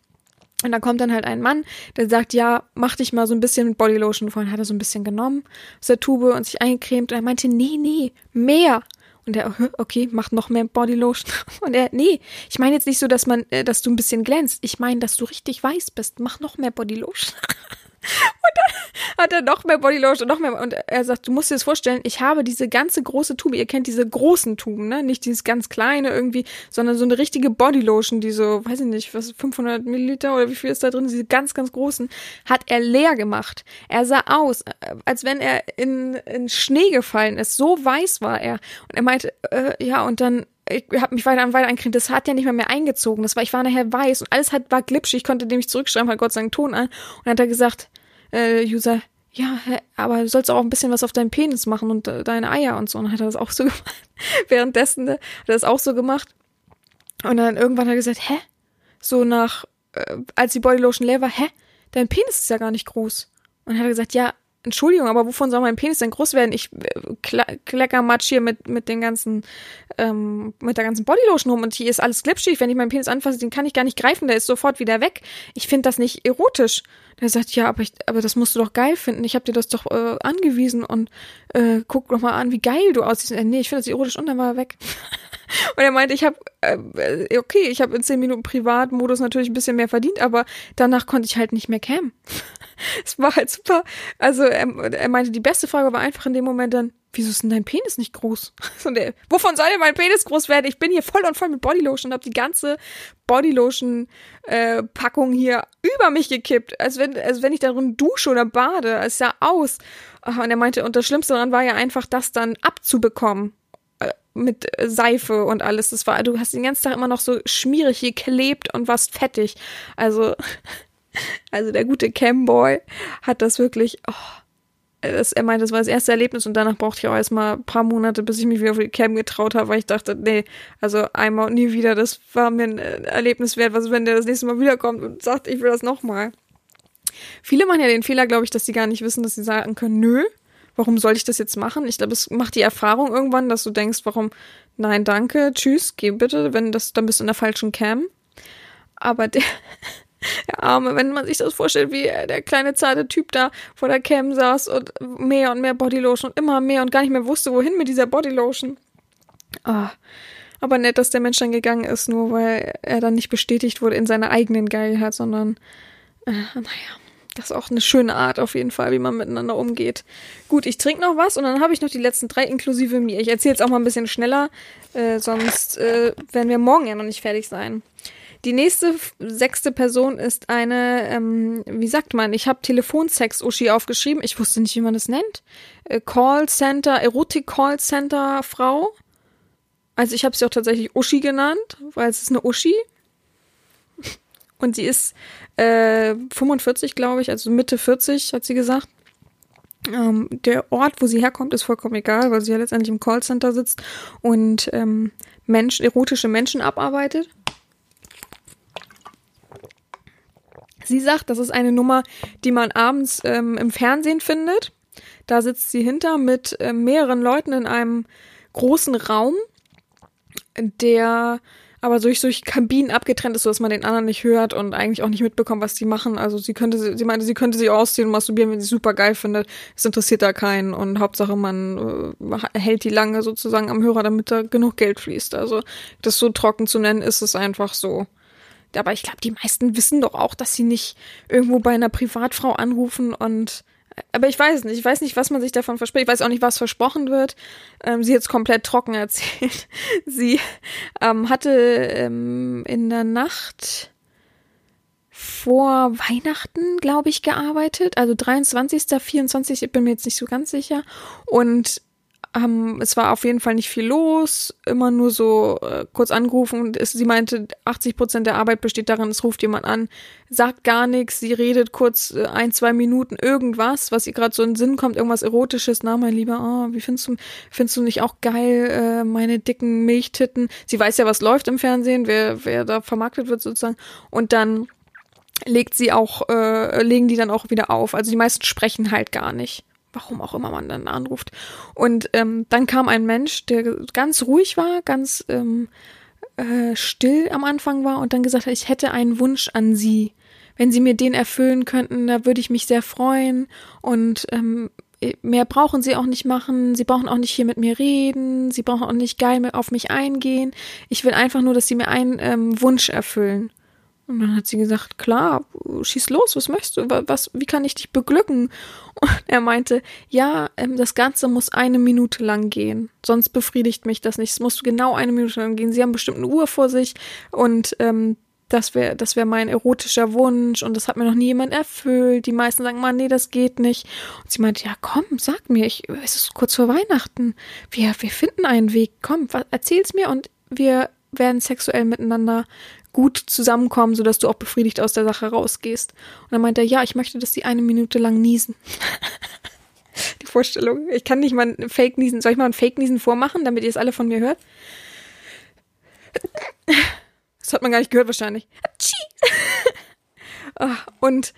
Und dann kommt dann halt ein Mann, der sagt, ja, mach dich mal so ein bisschen mit Bodylotion. Vorhin hat er so ein bisschen genommen aus der Tube und sich eingecremt. Und er meinte, nee, nee, mehr. Und er, okay, mach noch mehr Bodylotion. Und er, nee, ich meine jetzt nicht so, dass man, äh, dass du ein bisschen glänzt. Ich meine, dass du richtig weiß bist. Mach noch mehr Bodylotion. Und dann hat er noch mehr Bodylotion und noch mehr. Und er sagt, du musst dir das vorstellen, ich habe diese ganze große Tube, ihr kennt diese großen Tuben, ne? Nicht dieses ganz kleine irgendwie, sondern so eine richtige Bodylotion, die so, weiß ich nicht, was, 500 Milliliter oder wie viel ist da drin, diese ganz, ganz großen, hat er leer gemacht. Er sah aus, äh, als wenn er in, in Schnee gefallen ist. So weiß war er. Und er meinte, äh, ja, und dann ich habe mich weiter und weiter eingekriegt. Das hat ja nicht mal mehr eingezogen. Das war, ich war nachher weiß und alles hat, war glitschig. Ich konnte dem nicht zurückschreiben, hat Gott sei Dank Ton an. Und dann hat er gesagt, äh, User, ja, aber du sollst auch ein bisschen was auf deinen Penis machen und äh, deine Eier und so. Und dann hat er das auch so gemacht. Währenddessen hat er das auch so gemacht. Und dann irgendwann hat er gesagt, hä? So nach, äh, als die Bodylotion leer war, hä? Dein Penis ist ja gar nicht groß. Und dann hat er gesagt, ja, Entschuldigung, aber wovon soll mein Penis denn groß werden? Ich äh, kleckermatsch hier mit, mit den ganzen, ähm, mit der ganzen Bodylotion rum und hier ist alles glitschig. Wenn ich meinen Penis anfasse, den kann ich gar nicht greifen, der ist sofort wieder weg. Ich finde das nicht erotisch. Der sagt, ja, aber, ich, aber das musst du doch geil finden. Ich habe dir das doch äh, angewiesen und äh, guck doch mal an, wie geil du aussiehst. Äh, nee, ich finde das erotisch und dann war er weg. und er meinte, ich habe, äh, okay, ich habe in zehn Minuten Privatmodus natürlich ein bisschen mehr verdient, aber danach konnte ich halt nicht mehr cam. es war halt super. Also er, er meinte, die beste Frage war einfach in dem Moment dann, wieso ist denn dein Penis nicht groß? Und er, wovon soll denn mein Penis groß werden? Ich bin hier voll und voll mit Bodylotion und habe die ganze Bodylotion-Packung äh, hier über mich gekippt, als wenn, als wenn ich darin dusche oder bade. Es sah aus. Und er meinte, und das Schlimmste daran war ja einfach, das dann abzubekommen. Mit äh, Seife und alles. Das war, du hast den ganzen Tag immer noch so schmierig geklebt und warst fettig. Also, also der gute Camboy hat das wirklich, oh, das, er meinte, das war das erste Erlebnis und danach brauchte ich auch erstmal ein paar Monate, bis ich mich wieder auf die Cam getraut habe, weil ich dachte, nee, also einmal und nie wieder, das war mir ein äh, Erlebnis wert, was wenn der das nächste Mal wiederkommt und sagt, ich will das nochmal. Viele machen ja den Fehler, glaube ich, dass sie gar nicht wissen, dass sie sagen können, nö, warum soll ich das jetzt machen? Ich glaube, es macht die Erfahrung irgendwann, dass du denkst, warum, nein, danke, tschüss, geh bitte, wenn das, dann bist du in der falschen Cam. Aber der, der Arme, wenn man sich das vorstellt, wie der kleine zarte Typ da vor der Cam saß und mehr und mehr Bodylotion und immer mehr und gar nicht mehr wusste, wohin mit dieser Bodylotion. Ah, aber nett, dass der Mensch dann gegangen ist, nur weil er dann nicht bestätigt wurde in seiner eigenen Geilheit, sondern, äh, naja. Das ist auch eine schöne Art auf jeden Fall, wie man miteinander umgeht. Gut, ich trinke noch was und dann habe ich noch die letzten drei inklusive mir. Ich erzähle jetzt auch mal ein bisschen schneller, äh, sonst äh, werden wir morgen ja noch nicht fertig sein. Die nächste sechste Person ist eine, ähm, wie sagt man, ich habe Telefonsex-Uschi aufgeschrieben. Ich wusste nicht, wie man das nennt. Äh, Callcenter, Erotik-Callcenter-Frau. Also ich habe sie auch tatsächlich Uschi genannt, weil es ist eine Uschi. Und sie ist äh, 45, glaube ich, also Mitte 40, hat sie gesagt. Ähm, der Ort, wo sie herkommt, ist vollkommen egal, weil sie ja letztendlich im Callcenter sitzt und ähm, Mensch, erotische Menschen abarbeitet. Sie sagt, das ist eine Nummer, die man abends ähm, im Fernsehen findet. Da sitzt sie hinter mit äh, mehreren Leuten in einem großen Raum, der aber durch solche Kabinen abgetrennt ist, sodass man den anderen nicht hört und eigentlich auch nicht mitbekommt, was die machen. Also sie könnte, sie meinte, sie könnte sich ausziehen und masturbieren, wenn sie super geil findet. Es interessiert da keinen und Hauptsache man äh, hält die lange sozusagen am Hörer, damit da genug Geld fließt. Also das so trocken zu nennen, ist es einfach so. Aber ich glaube, die meisten wissen doch auch, dass sie nicht irgendwo bei einer Privatfrau anrufen und aber ich weiß nicht, ich weiß nicht, was man sich davon verspricht. Ich weiß auch nicht, was versprochen wird. Ähm, sie jetzt komplett trocken erzählt. sie ähm, hatte ähm, in der Nacht vor Weihnachten, glaube ich, gearbeitet. Also 23., 24., ich bin mir jetzt nicht so ganz sicher. Und ähm, es war auf jeden Fall nicht viel los, immer nur so äh, kurz angerufen und es, sie meinte, 80 Prozent der Arbeit besteht darin, es ruft jemand an, sagt gar nichts, sie redet kurz äh, ein, zwei Minuten irgendwas, was ihr gerade so in den Sinn kommt, irgendwas Erotisches, na mein Lieber, oh, wie findest du, findest du nicht auch geil, äh, meine dicken Milchtitten? Sie weiß ja, was läuft im Fernsehen, wer, wer da vermarktet wird sozusagen und dann legt sie auch, äh, legen die dann auch wieder auf. Also die meisten sprechen halt gar nicht warum auch immer man dann anruft. Und ähm, dann kam ein Mensch, der ganz ruhig war, ganz ähm, äh, still am Anfang war und dann gesagt hat, ich hätte einen Wunsch an Sie. Wenn Sie mir den erfüllen könnten, da würde ich mich sehr freuen. Und ähm, mehr brauchen Sie auch nicht machen. Sie brauchen auch nicht hier mit mir reden. Sie brauchen auch nicht geil auf mich eingehen. Ich will einfach nur, dass Sie mir einen ähm, Wunsch erfüllen. Und dann hat sie gesagt, klar, schieß los, was möchtest du? Was, wie kann ich dich beglücken? Und er meinte, ja, ähm, das Ganze muss eine Minute lang gehen. Sonst befriedigt mich das nicht. Es muss genau eine Minute lang gehen. Sie haben bestimmt eine Uhr vor sich und ähm, das wäre das wäre mein erotischer Wunsch und das hat mir noch nie jemand erfüllt. Die meisten sagen, Mann, nee, das geht nicht. Und sie meinte, ja, komm, sag mir, ich, es ist kurz vor Weihnachten. Wir, wir finden einen Weg. Komm, erzähl's mir und wir werden sexuell miteinander gut zusammenkommen, sodass du auch befriedigt aus der Sache rausgehst. Und dann meint er, ja, ich möchte, dass die eine Minute lang niesen. die Vorstellung. Ich kann nicht mal ein Fake niesen. Soll ich mal ein Fake niesen vormachen, damit ihr es alle von mir hört? Das hat man gar nicht gehört wahrscheinlich. Ah, und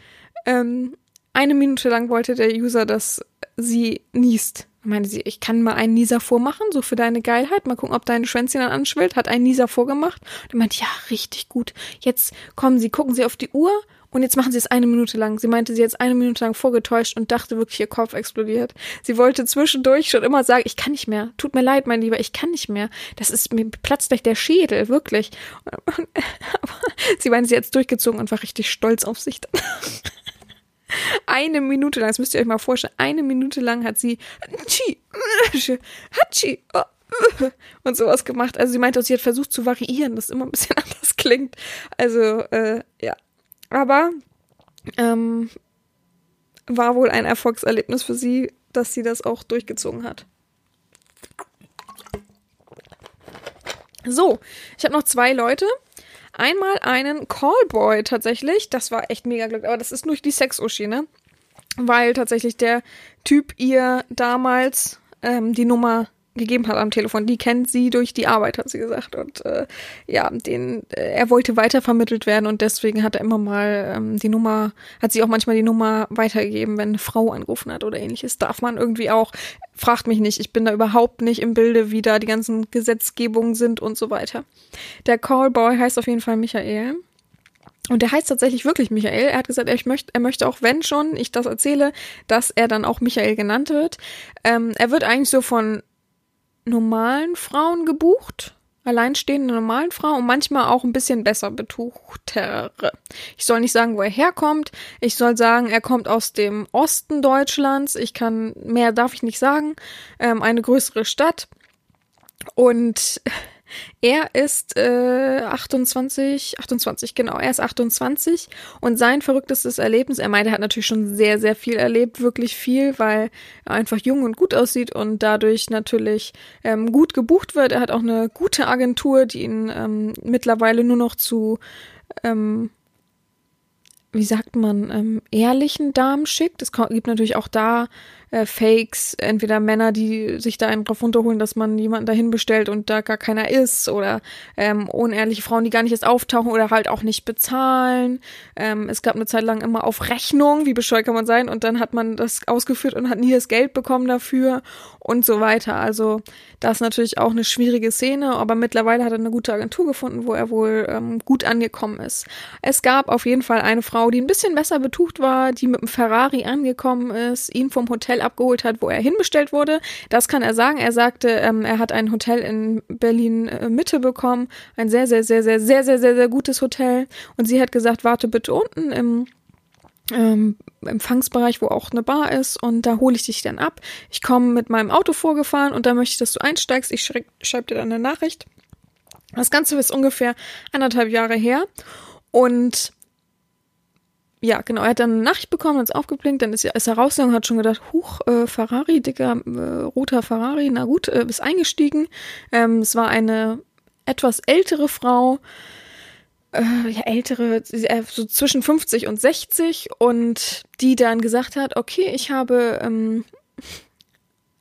ähm, eine Minute lang wollte der User, dass sie niest meinte sie, ich kann mal einen Nieser vormachen, so für deine Geilheit. Mal gucken, ob dein Schwänzchen dann anschwillt. Hat einen Nieser vorgemacht. Und er meinte, ja, richtig gut. Jetzt kommen sie, gucken sie auf die Uhr und jetzt machen sie es eine Minute lang. Sie meinte, sie hat eine Minute lang vorgetäuscht und dachte wirklich, ihr Kopf explodiert. Sie wollte zwischendurch schon immer sagen, ich kann nicht mehr. Tut mir leid, mein Lieber, ich kann nicht mehr. Das ist, mir platzt gleich der Schädel, wirklich. Aber sie meinte, sie hat es durchgezogen und war richtig stolz auf sich. Eine Minute lang, das müsst ihr euch mal vorstellen, eine Minute lang hat sie oh, und sowas gemacht. Also sie meinte, sie hat versucht zu variieren, dass immer ein bisschen anders klingt. Also, äh, ja. Aber ähm, war wohl ein Erfolgserlebnis für sie, dass sie das auch durchgezogen hat. So, ich habe noch zwei Leute. Einmal einen Callboy tatsächlich. Das war echt mega Glück. Aber das ist nur die Sex-Uschi, ne? Weil tatsächlich der Typ ihr damals ähm, die Nummer gegeben hat am Telefon. Die kennt sie durch die Arbeit, hat sie gesagt. Und äh, ja, den, äh, er wollte weitervermittelt werden und deswegen hat er immer mal ähm, die Nummer, hat sie auch manchmal die Nummer weitergegeben, wenn eine Frau angerufen hat oder ähnliches. Darf man irgendwie auch, fragt mich nicht, ich bin da überhaupt nicht im Bilde, wie da die ganzen Gesetzgebungen sind und so weiter. Der Callboy heißt auf jeden Fall Michael. Und der heißt tatsächlich wirklich Michael. Er hat gesagt, er möchte, er möchte auch, wenn schon ich das erzähle, dass er dann auch Michael genannt wird. Ähm, er wird eigentlich so von normalen Frauen gebucht, alleinstehende normalen Frauen und manchmal auch ein bisschen besser betuchtere. Ich soll nicht sagen, wo er herkommt. Ich soll sagen, er kommt aus dem Osten Deutschlands. Ich kann, mehr darf ich nicht sagen. Ähm, eine größere Stadt. Und er ist äh, 28, 28, genau, er ist 28 und sein verrücktestes Erlebnis, er meinte, er hat natürlich schon sehr, sehr viel erlebt, wirklich viel, weil er einfach jung und gut aussieht und dadurch natürlich ähm, gut gebucht wird. Er hat auch eine gute Agentur, die ihn ähm, mittlerweile nur noch zu ähm, wie sagt man, ähm, ehrlichen Damen schickt. Es gibt natürlich auch da äh, Fakes, entweder Männer, die sich da einen drauf runterholen, dass man jemanden dahin bestellt und da gar keiner ist, oder ähm, unehrliche Frauen, die gar nicht erst auftauchen oder halt auch nicht bezahlen. Ähm, es gab eine Zeit lang immer auf Rechnung, wie bescheuert kann man sein, und dann hat man das ausgeführt und hat nie das Geld bekommen dafür und so weiter. Also das ist natürlich auch eine schwierige Szene, aber mittlerweile hat er eine gute Agentur gefunden, wo er wohl ähm, gut angekommen ist. Es gab auf jeden Fall eine Frau, die ein bisschen besser betucht war, die mit dem Ferrari angekommen ist, ihn vom Hotel Hotel abgeholt hat, wo er hinbestellt wurde. Das kann er sagen. Er sagte, ähm, er hat ein Hotel in Berlin äh, Mitte bekommen. Ein sehr, sehr, sehr, sehr, sehr, sehr, sehr, sehr gutes Hotel. Und sie hat gesagt, warte bitte unten im ähm, Empfangsbereich, wo auch eine Bar ist und da hole ich dich dann ab. Ich komme mit meinem Auto vorgefahren und da möchte ich, dass du einsteigst. Ich schreibe dir dann eine Nachricht. Das Ganze ist ungefähr anderthalb Jahre her und ja, genau, er hat dann eine Nachricht bekommen, hat es aufgeblinkt, dann ist er, ist er rausgegangen hat schon gedacht, huch, äh, Ferrari, dicker, äh, roter Ferrari, na gut, äh, ist eingestiegen. Ähm, es war eine etwas ältere Frau, äh, ja, ältere, äh, so zwischen 50 und 60 und die dann gesagt hat, okay, ich habe ähm,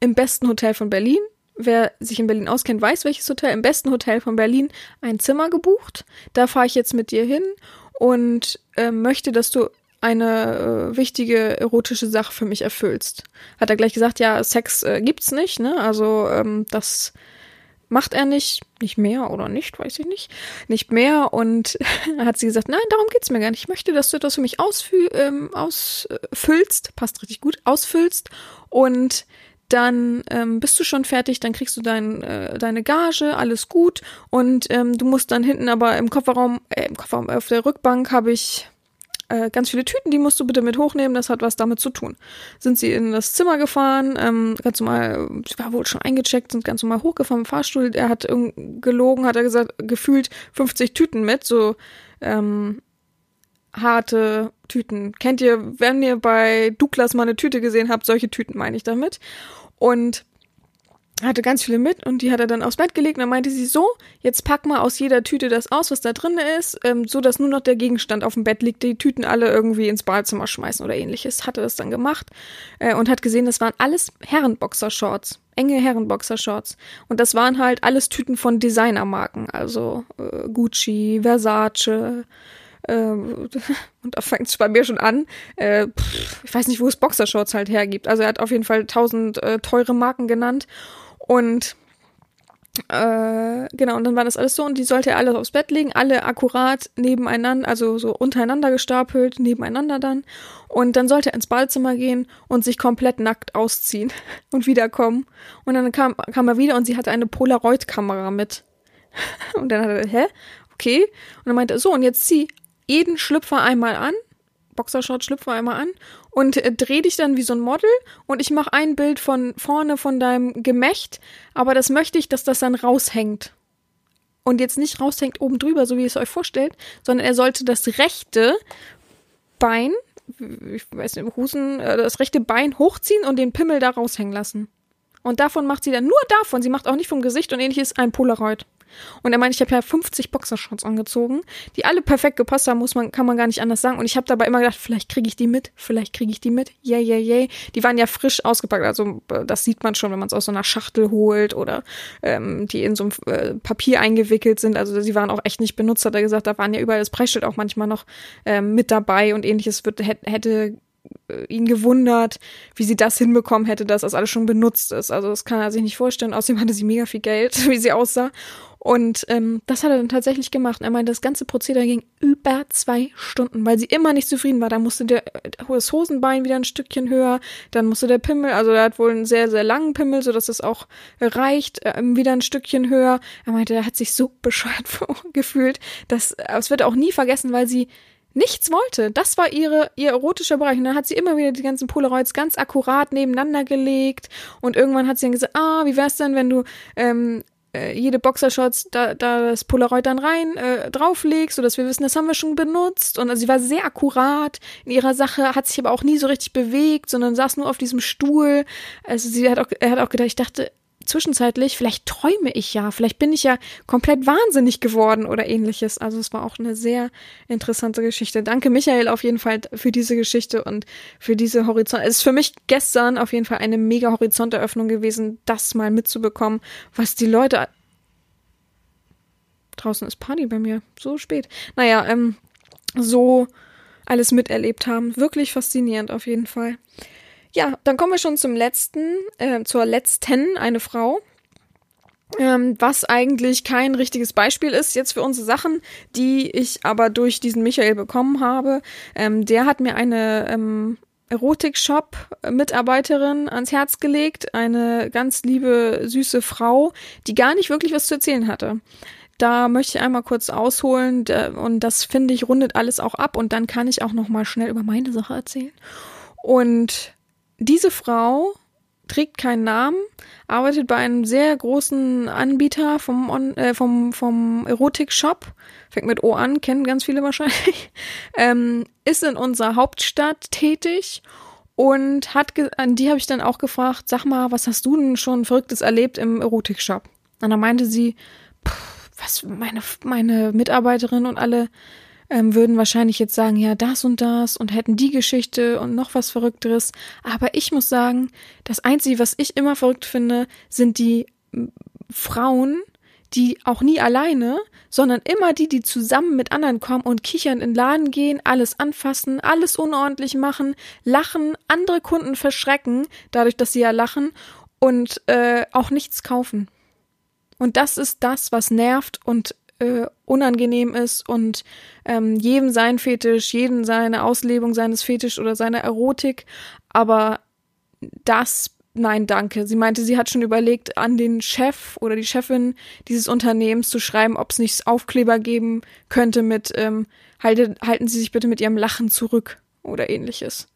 im besten Hotel von Berlin, wer sich in Berlin auskennt, weiß welches Hotel, im besten Hotel von Berlin ein Zimmer gebucht. Da fahre ich jetzt mit dir hin und äh, möchte, dass du eine äh, wichtige erotische Sache für mich erfüllst. Hat er gleich gesagt, ja, Sex äh, gibt's nicht, ne? Also ähm, das macht er nicht, nicht mehr oder nicht, weiß ich nicht, nicht mehr. Und hat sie gesagt, nein, darum geht's mir gar nicht. Ich möchte, dass du das für mich ausfü ähm, ausfüllst, passt richtig gut, ausfüllst und dann ähm, bist du schon fertig, dann kriegst du dein, äh, deine Gage, alles gut. Und ähm, du musst dann hinten aber im Kofferraum, äh, im Kofferraum auf der Rückbank habe ich äh, ganz viele Tüten, die musst du bitte mit hochnehmen, das hat was damit zu tun. Sind sie in das Zimmer gefahren, ähm, ganz normal, sie war wohl schon eingecheckt, sind ganz normal hochgefahren im Fahrstuhl, er hat gelogen, hat er gesagt, gefühlt 50 Tüten mit, so ähm, harte Tüten. Kennt ihr, wenn ihr bei Douglas mal eine Tüte gesehen habt, solche Tüten meine ich damit. Und hatte ganz viele mit und die hat er dann aufs Bett gelegt und dann meinte sie so, jetzt pack mal aus jeder Tüte das aus, was da drin ist, ähm, so dass nur noch der Gegenstand auf dem Bett liegt, die Tüten alle irgendwie ins Badezimmer schmeißen oder ähnliches. Hatte das dann gemacht äh, und hat gesehen, das waren alles Herrenboxershorts, enge Herrenboxershorts und das waren halt alles Tüten von Designermarken, also äh, Gucci, Versace, äh, und da fängt es bei mir schon an. Äh, pff, ich weiß nicht, wo es Boxershorts halt hergibt. Also er hat auf jeden Fall tausend äh, teure Marken genannt. Und äh, genau, und dann war das alles so und die sollte er alles aufs Bett legen, alle akkurat nebeneinander, also so untereinander gestapelt, nebeneinander dann. Und dann sollte er ins Badezimmer gehen und sich komplett nackt ausziehen und wiederkommen. Und dann kam, kam er wieder und sie hatte eine Polaroid-Kamera mit. Und dann hat er, hä? Okay. Und dann meinte er, so, und jetzt zieh jeden Schlüpfer einmal an, Boxershort Schlüpfer einmal an und äh, dreh dich dann wie so ein Model und ich mache ein Bild von vorne von deinem Gemächt, aber das möchte ich, dass das dann raushängt. Und jetzt nicht raushängt oben drüber, so wie ihr es euch vorstellt, sondern er sollte das rechte Bein, ich weiß nicht, Husen, äh, das rechte Bein hochziehen und den Pimmel da raushängen lassen. Und davon macht sie dann nur davon, sie macht auch nicht vom Gesicht und ähnliches ein Polaroid. Und er meinte, ich habe ja 50 Boxershorts angezogen, die alle perfekt gepasst haben, muss man, kann man gar nicht anders sagen. Und ich habe dabei immer gedacht, vielleicht kriege ich die mit, vielleicht kriege ich die mit. Yay, yay, yay. Die waren ja frisch ausgepackt. Also äh, das sieht man schon, wenn man es aus so einer Schachtel holt oder ähm, die in so ein äh, Papier eingewickelt sind. Also sie waren auch echt nicht benutzt, hat er gesagt. Da waren ja überall das Preisschild auch manchmal noch ähm, mit dabei und ähnliches wird, hätte äh, ihn gewundert, wie sie das hinbekommen hätte, dass das alles schon benutzt ist. Also das kann er sich nicht vorstellen. Außerdem hatte sie mega viel Geld, wie sie aussah. Und ähm, das hat er dann tatsächlich gemacht. Er meinte, das ganze Prozedere ging über zwei Stunden, weil sie immer nicht zufrieden war. Da musste der, das Hosenbein wieder ein Stückchen höher, dann musste der Pimmel, also er hat wohl einen sehr, sehr langen Pimmel, sodass es auch reicht, äh, wieder ein Stückchen höher. Er meinte, er hat sich so bescheuert gefühlt. Das, das wird er auch nie vergessen, weil sie nichts wollte. Das war ihre, ihr erotischer Bereich. Und dann hat sie immer wieder die ganzen Polaroids ganz akkurat nebeneinander gelegt. Und irgendwann hat sie dann gesagt, ah, wie wär's denn, wenn du ähm, äh, jede Boxershorts da, da das Polaroid dann rein äh, drauflegst, sodass wir wissen, das haben wir schon benutzt. Und also sie war sehr akkurat in ihrer Sache, hat sich aber auch nie so richtig bewegt, sondern saß nur auf diesem Stuhl. Also sie hat auch, er hat auch gedacht, ich dachte, zwischenzeitlich, vielleicht träume ich ja, vielleicht bin ich ja komplett wahnsinnig geworden oder ähnliches. Also es war auch eine sehr interessante Geschichte. Danke Michael auf jeden Fall für diese Geschichte und für diese Horizont. Es ist für mich gestern auf jeden Fall eine mega Horizonteröffnung gewesen, das mal mitzubekommen, was die Leute draußen ist Party bei mir, so spät. Naja, ähm, so alles miterlebt haben. Wirklich faszinierend auf jeden Fall. Ja, dann kommen wir schon zum letzten, äh, zur letzten, eine Frau. Ähm, was eigentlich kein richtiges Beispiel ist jetzt für unsere Sachen, die ich aber durch diesen Michael bekommen habe. Ähm, der hat mir eine ähm, Erotik-Shop-Mitarbeiterin ans Herz gelegt, eine ganz liebe, süße Frau, die gar nicht wirklich was zu erzählen hatte. Da möchte ich einmal kurz ausholen und das finde ich rundet alles auch ab und dann kann ich auch noch mal schnell über meine Sache erzählen. Und diese Frau trägt keinen Namen, arbeitet bei einem sehr großen Anbieter vom, On äh, vom, vom Erotik-Shop, fängt mit O an, kennen ganz viele wahrscheinlich, ähm, ist in unserer Hauptstadt tätig und hat, an die habe ich dann auch gefragt, sag mal, was hast du denn schon Verrücktes erlebt im Erotik-Shop? Und dann meinte sie, pff, was, meine, meine Mitarbeiterin und alle ähm, würden wahrscheinlich jetzt sagen, ja, das und das und hätten die Geschichte und noch was Verrückteres. Aber ich muss sagen, das Einzige, was ich immer verrückt finde, sind die Frauen, die auch nie alleine, sondern immer die, die zusammen mit anderen kommen und kichern in den Laden gehen, alles anfassen, alles unordentlich machen, lachen, andere Kunden verschrecken, dadurch, dass sie ja lachen und äh, auch nichts kaufen. Und das ist das, was nervt und äh, unangenehm ist und ähm, jedem sein Fetisch, jedem seine Auslebung seines Fetisch oder seine Erotik, aber das Nein, danke. Sie meinte, sie hat schon überlegt, an den Chef oder die Chefin dieses Unternehmens zu schreiben, ob es nicht Aufkleber geben könnte mit ähm, halte, halten Sie sich bitte mit Ihrem Lachen zurück oder ähnliches.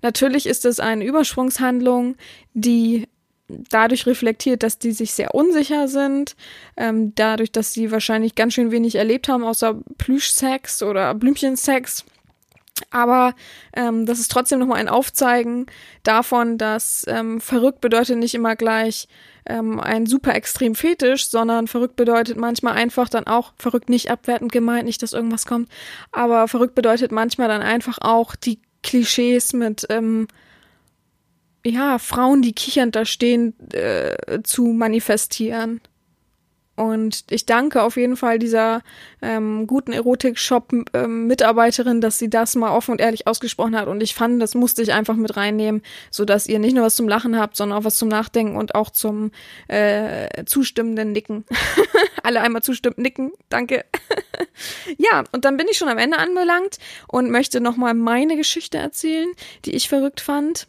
Natürlich ist es eine Übersprungshandlung, die dadurch reflektiert, dass die sich sehr unsicher sind, ähm, dadurch, dass sie wahrscheinlich ganz schön wenig erlebt haben, außer Plüschsex oder Blümchensex. Aber ähm, das ist trotzdem nochmal ein Aufzeigen davon, dass ähm, verrückt bedeutet nicht immer gleich ähm, ein super extrem Fetisch, sondern verrückt bedeutet manchmal einfach dann auch, verrückt nicht abwertend gemeint, nicht, dass irgendwas kommt, aber verrückt bedeutet manchmal dann einfach auch die Klischees mit ähm, ja, Frauen, die kichernd da stehen, äh, zu manifestieren. Und ich danke auf jeden Fall dieser ähm, guten Erotik-Shop-Mitarbeiterin, dass sie das mal offen und ehrlich ausgesprochen hat. Und ich fand, das musste ich einfach mit reinnehmen, so dass ihr nicht nur was zum Lachen habt, sondern auch was zum Nachdenken und auch zum äh, zustimmenden Nicken. Alle einmal zustimmend nicken. Danke. ja, und dann bin ich schon am Ende anbelangt und möchte nochmal meine Geschichte erzählen, die ich verrückt fand.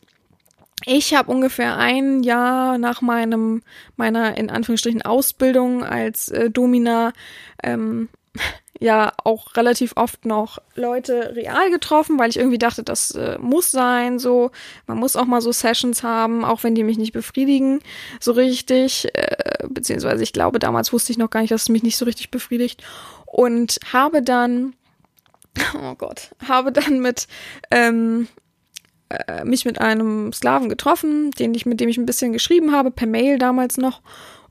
Ich habe ungefähr ein Jahr nach meinem meiner in Anführungsstrichen Ausbildung als äh, Domina ähm, ja auch relativ oft noch Leute real getroffen, weil ich irgendwie dachte, das äh, muss sein, so. Man muss auch mal so Sessions haben, auch wenn die mich nicht befriedigen, so richtig, äh, beziehungsweise ich glaube, damals wusste ich noch gar nicht, dass es mich nicht so richtig befriedigt. Und habe dann, oh Gott, habe dann mit ähm, äh, mich mit einem Sklaven getroffen, den ich, mit dem ich ein bisschen geschrieben habe, per Mail damals noch.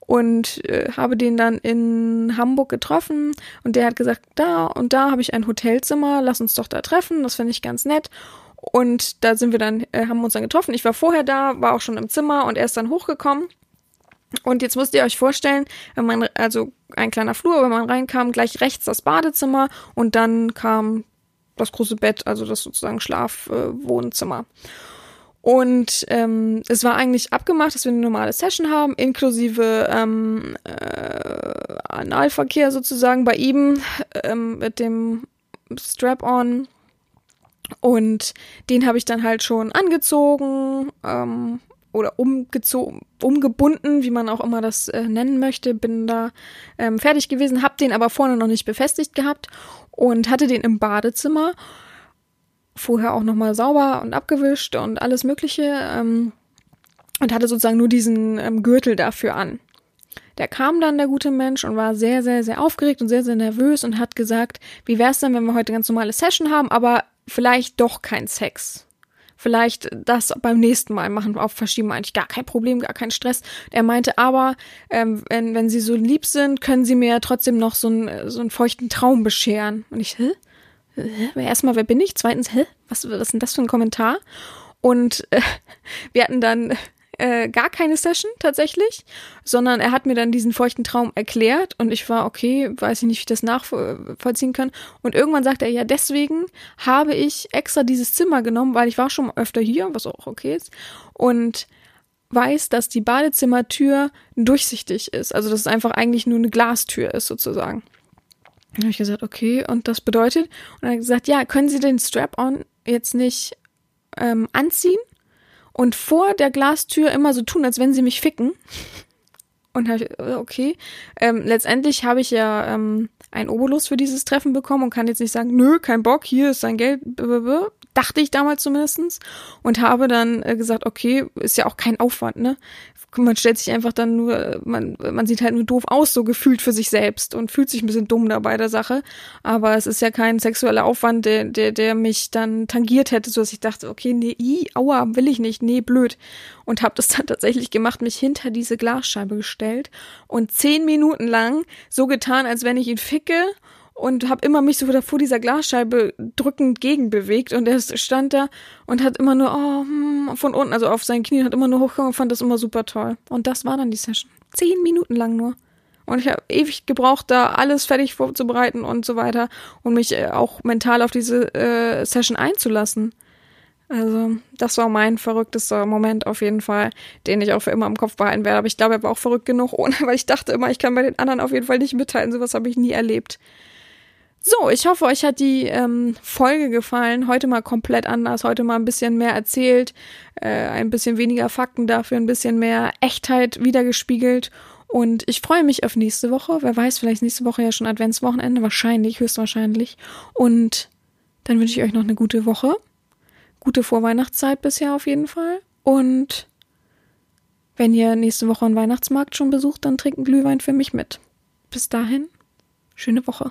und äh, habe den dann in Hamburg getroffen und der hat gesagt, da und da habe ich ein Hotelzimmer, lass uns doch da treffen, das finde ich ganz nett. Und da sind wir dann, äh, haben uns dann getroffen. Ich war vorher da, war auch schon im Zimmer und er ist dann hochgekommen. Und jetzt müsst ihr euch vorstellen, wenn man, also ein kleiner Flur, wenn man reinkam, gleich rechts das Badezimmer und dann kam das große Bett, also das sozusagen Schlafwohnzimmer. Äh, und ähm, es war eigentlich abgemacht, dass wir eine normale Session haben, inklusive ähm, äh, Analverkehr sozusagen bei ihm ähm, mit dem Strap-on. Und den habe ich dann halt schon angezogen ähm, oder umgezogen, umgebunden, wie man auch immer das äh, nennen möchte. Bin da ähm, fertig gewesen, habe den aber vorne noch nicht befestigt gehabt und hatte den im Badezimmer vorher auch nochmal sauber und abgewischt und alles Mögliche ähm, und hatte sozusagen nur diesen ähm, Gürtel dafür an. Der kam dann, der gute Mensch, und war sehr, sehr, sehr aufgeregt und sehr, sehr nervös und hat gesagt, wie wär's denn, wenn wir heute ganz normale Session haben, aber vielleicht doch kein Sex. Vielleicht das beim nächsten Mal machen, auf verschieben eigentlich gar kein Problem, gar kein Stress. Er meinte aber, ähm, wenn, wenn sie so lieb sind, können sie mir ja trotzdem noch so, ein, so einen feuchten Traum bescheren. Und ich, hä? erstmal, wer bin ich? Zweitens, hä? Was, was ist denn das für ein Kommentar? Und äh, wir hatten dann äh, gar keine Session tatsächlich, sondern er hat mir dann diesen feuchten Traum erklärt und ich war, okay, weiß ich nicht, wie ich das nachvollziehen kann. Und irgendwann sagt er, ja, deswegen habe ich extra dieses Zimmer genommen, weil ich war schon öfter hier, was auch okay ist. Und weiß, dass die Badezimmertür durchsichtig ist. Also, dass es einfach eigentlich nur eine Glastür ist, sozusagen. Dann habe ich gesagt, okay, und das bedeutet, und er hat gesagt, ja, können Sie den Strap-on jetzt nicht ähm, anziehen und vor der Glastür immer so tun, als wenn Sie mich ficken? Und habe ich, okay. Ähm, letztendlich habe ich ja ähm, ein Obolus für dieses Treffen bekommen und kann jetzt nicht sagen, nö, kein Bock, hier ist sein Geld, dachte ich damals zumindestens und habe dann äh, gesagt, okay, ist ja auch kein Aufwand, ne? Man stellt sich einfach dann nur, man, man sieht halt nur doof aus, so gefühlt für sich selbst und fühlt sich ein bisschen dumm dabei der Sache. Aber es ist ja kein sexueller Aufwand, der, der, der mich dann tangiert hätte, so dass ich dachte, okay, nee, i, aua, will ich nicht, nee, blöd. Und habe das dann tatsächlich gemacht, mich hinter diese Glasscheibe gestellt und zehn Minuten lang so getan, als wenn ich ihn ficke und habe immer mich so vor dieser Glasscheibe drückend gegenbewegt und er stand da und hat immer nur oh, hm, von unten, also auf seinen Knien, hat immer nur hochgegangen und fand das immer super toll. Und das war dann die Session. Zehn Minuten lang nur. Und ich habe ewig gebraucht, da alles fertig vorzubereiten und so weiter und mich äh, auch mental auf diese äh, Session einzulassen. Also, das war mein verrücktester Moment auf jeden Fall, den ich auch für immer im Kopf behalten werde. Aber ich glaube, er war auch verrückt genug, ohne, weil ich dachte immer, ich kann bei den anderen auf jeden Fall nicht mitteilen. Sowas habe ich nie erlebt. So, ich hoffe, euch hat die ähm, Folge gefallen. Heute mal komplett anders, heute mal ein bisschen mehr erzählt, äh, ein bisschen weniger Fakten dafür, ein bisschen mehr Echtheit wiedergespiegelt. Und ich freue mich auf nächste Woche. Wer weiß, vielleicht nächste Woche ja schon Adventswochenende, wahrscheinlich, höchstwahrscheinlich. Und dann wünsche ich euch noch eine gute Woche. Gute Vorweihnachtszeit bisher auf jeden Fall. Und wenn ihr nächste Woche einen Weihnachtsmarkt schon besucht, dann trinkt einen Glühwein für mich mit. Bis dahin, schöne Woche.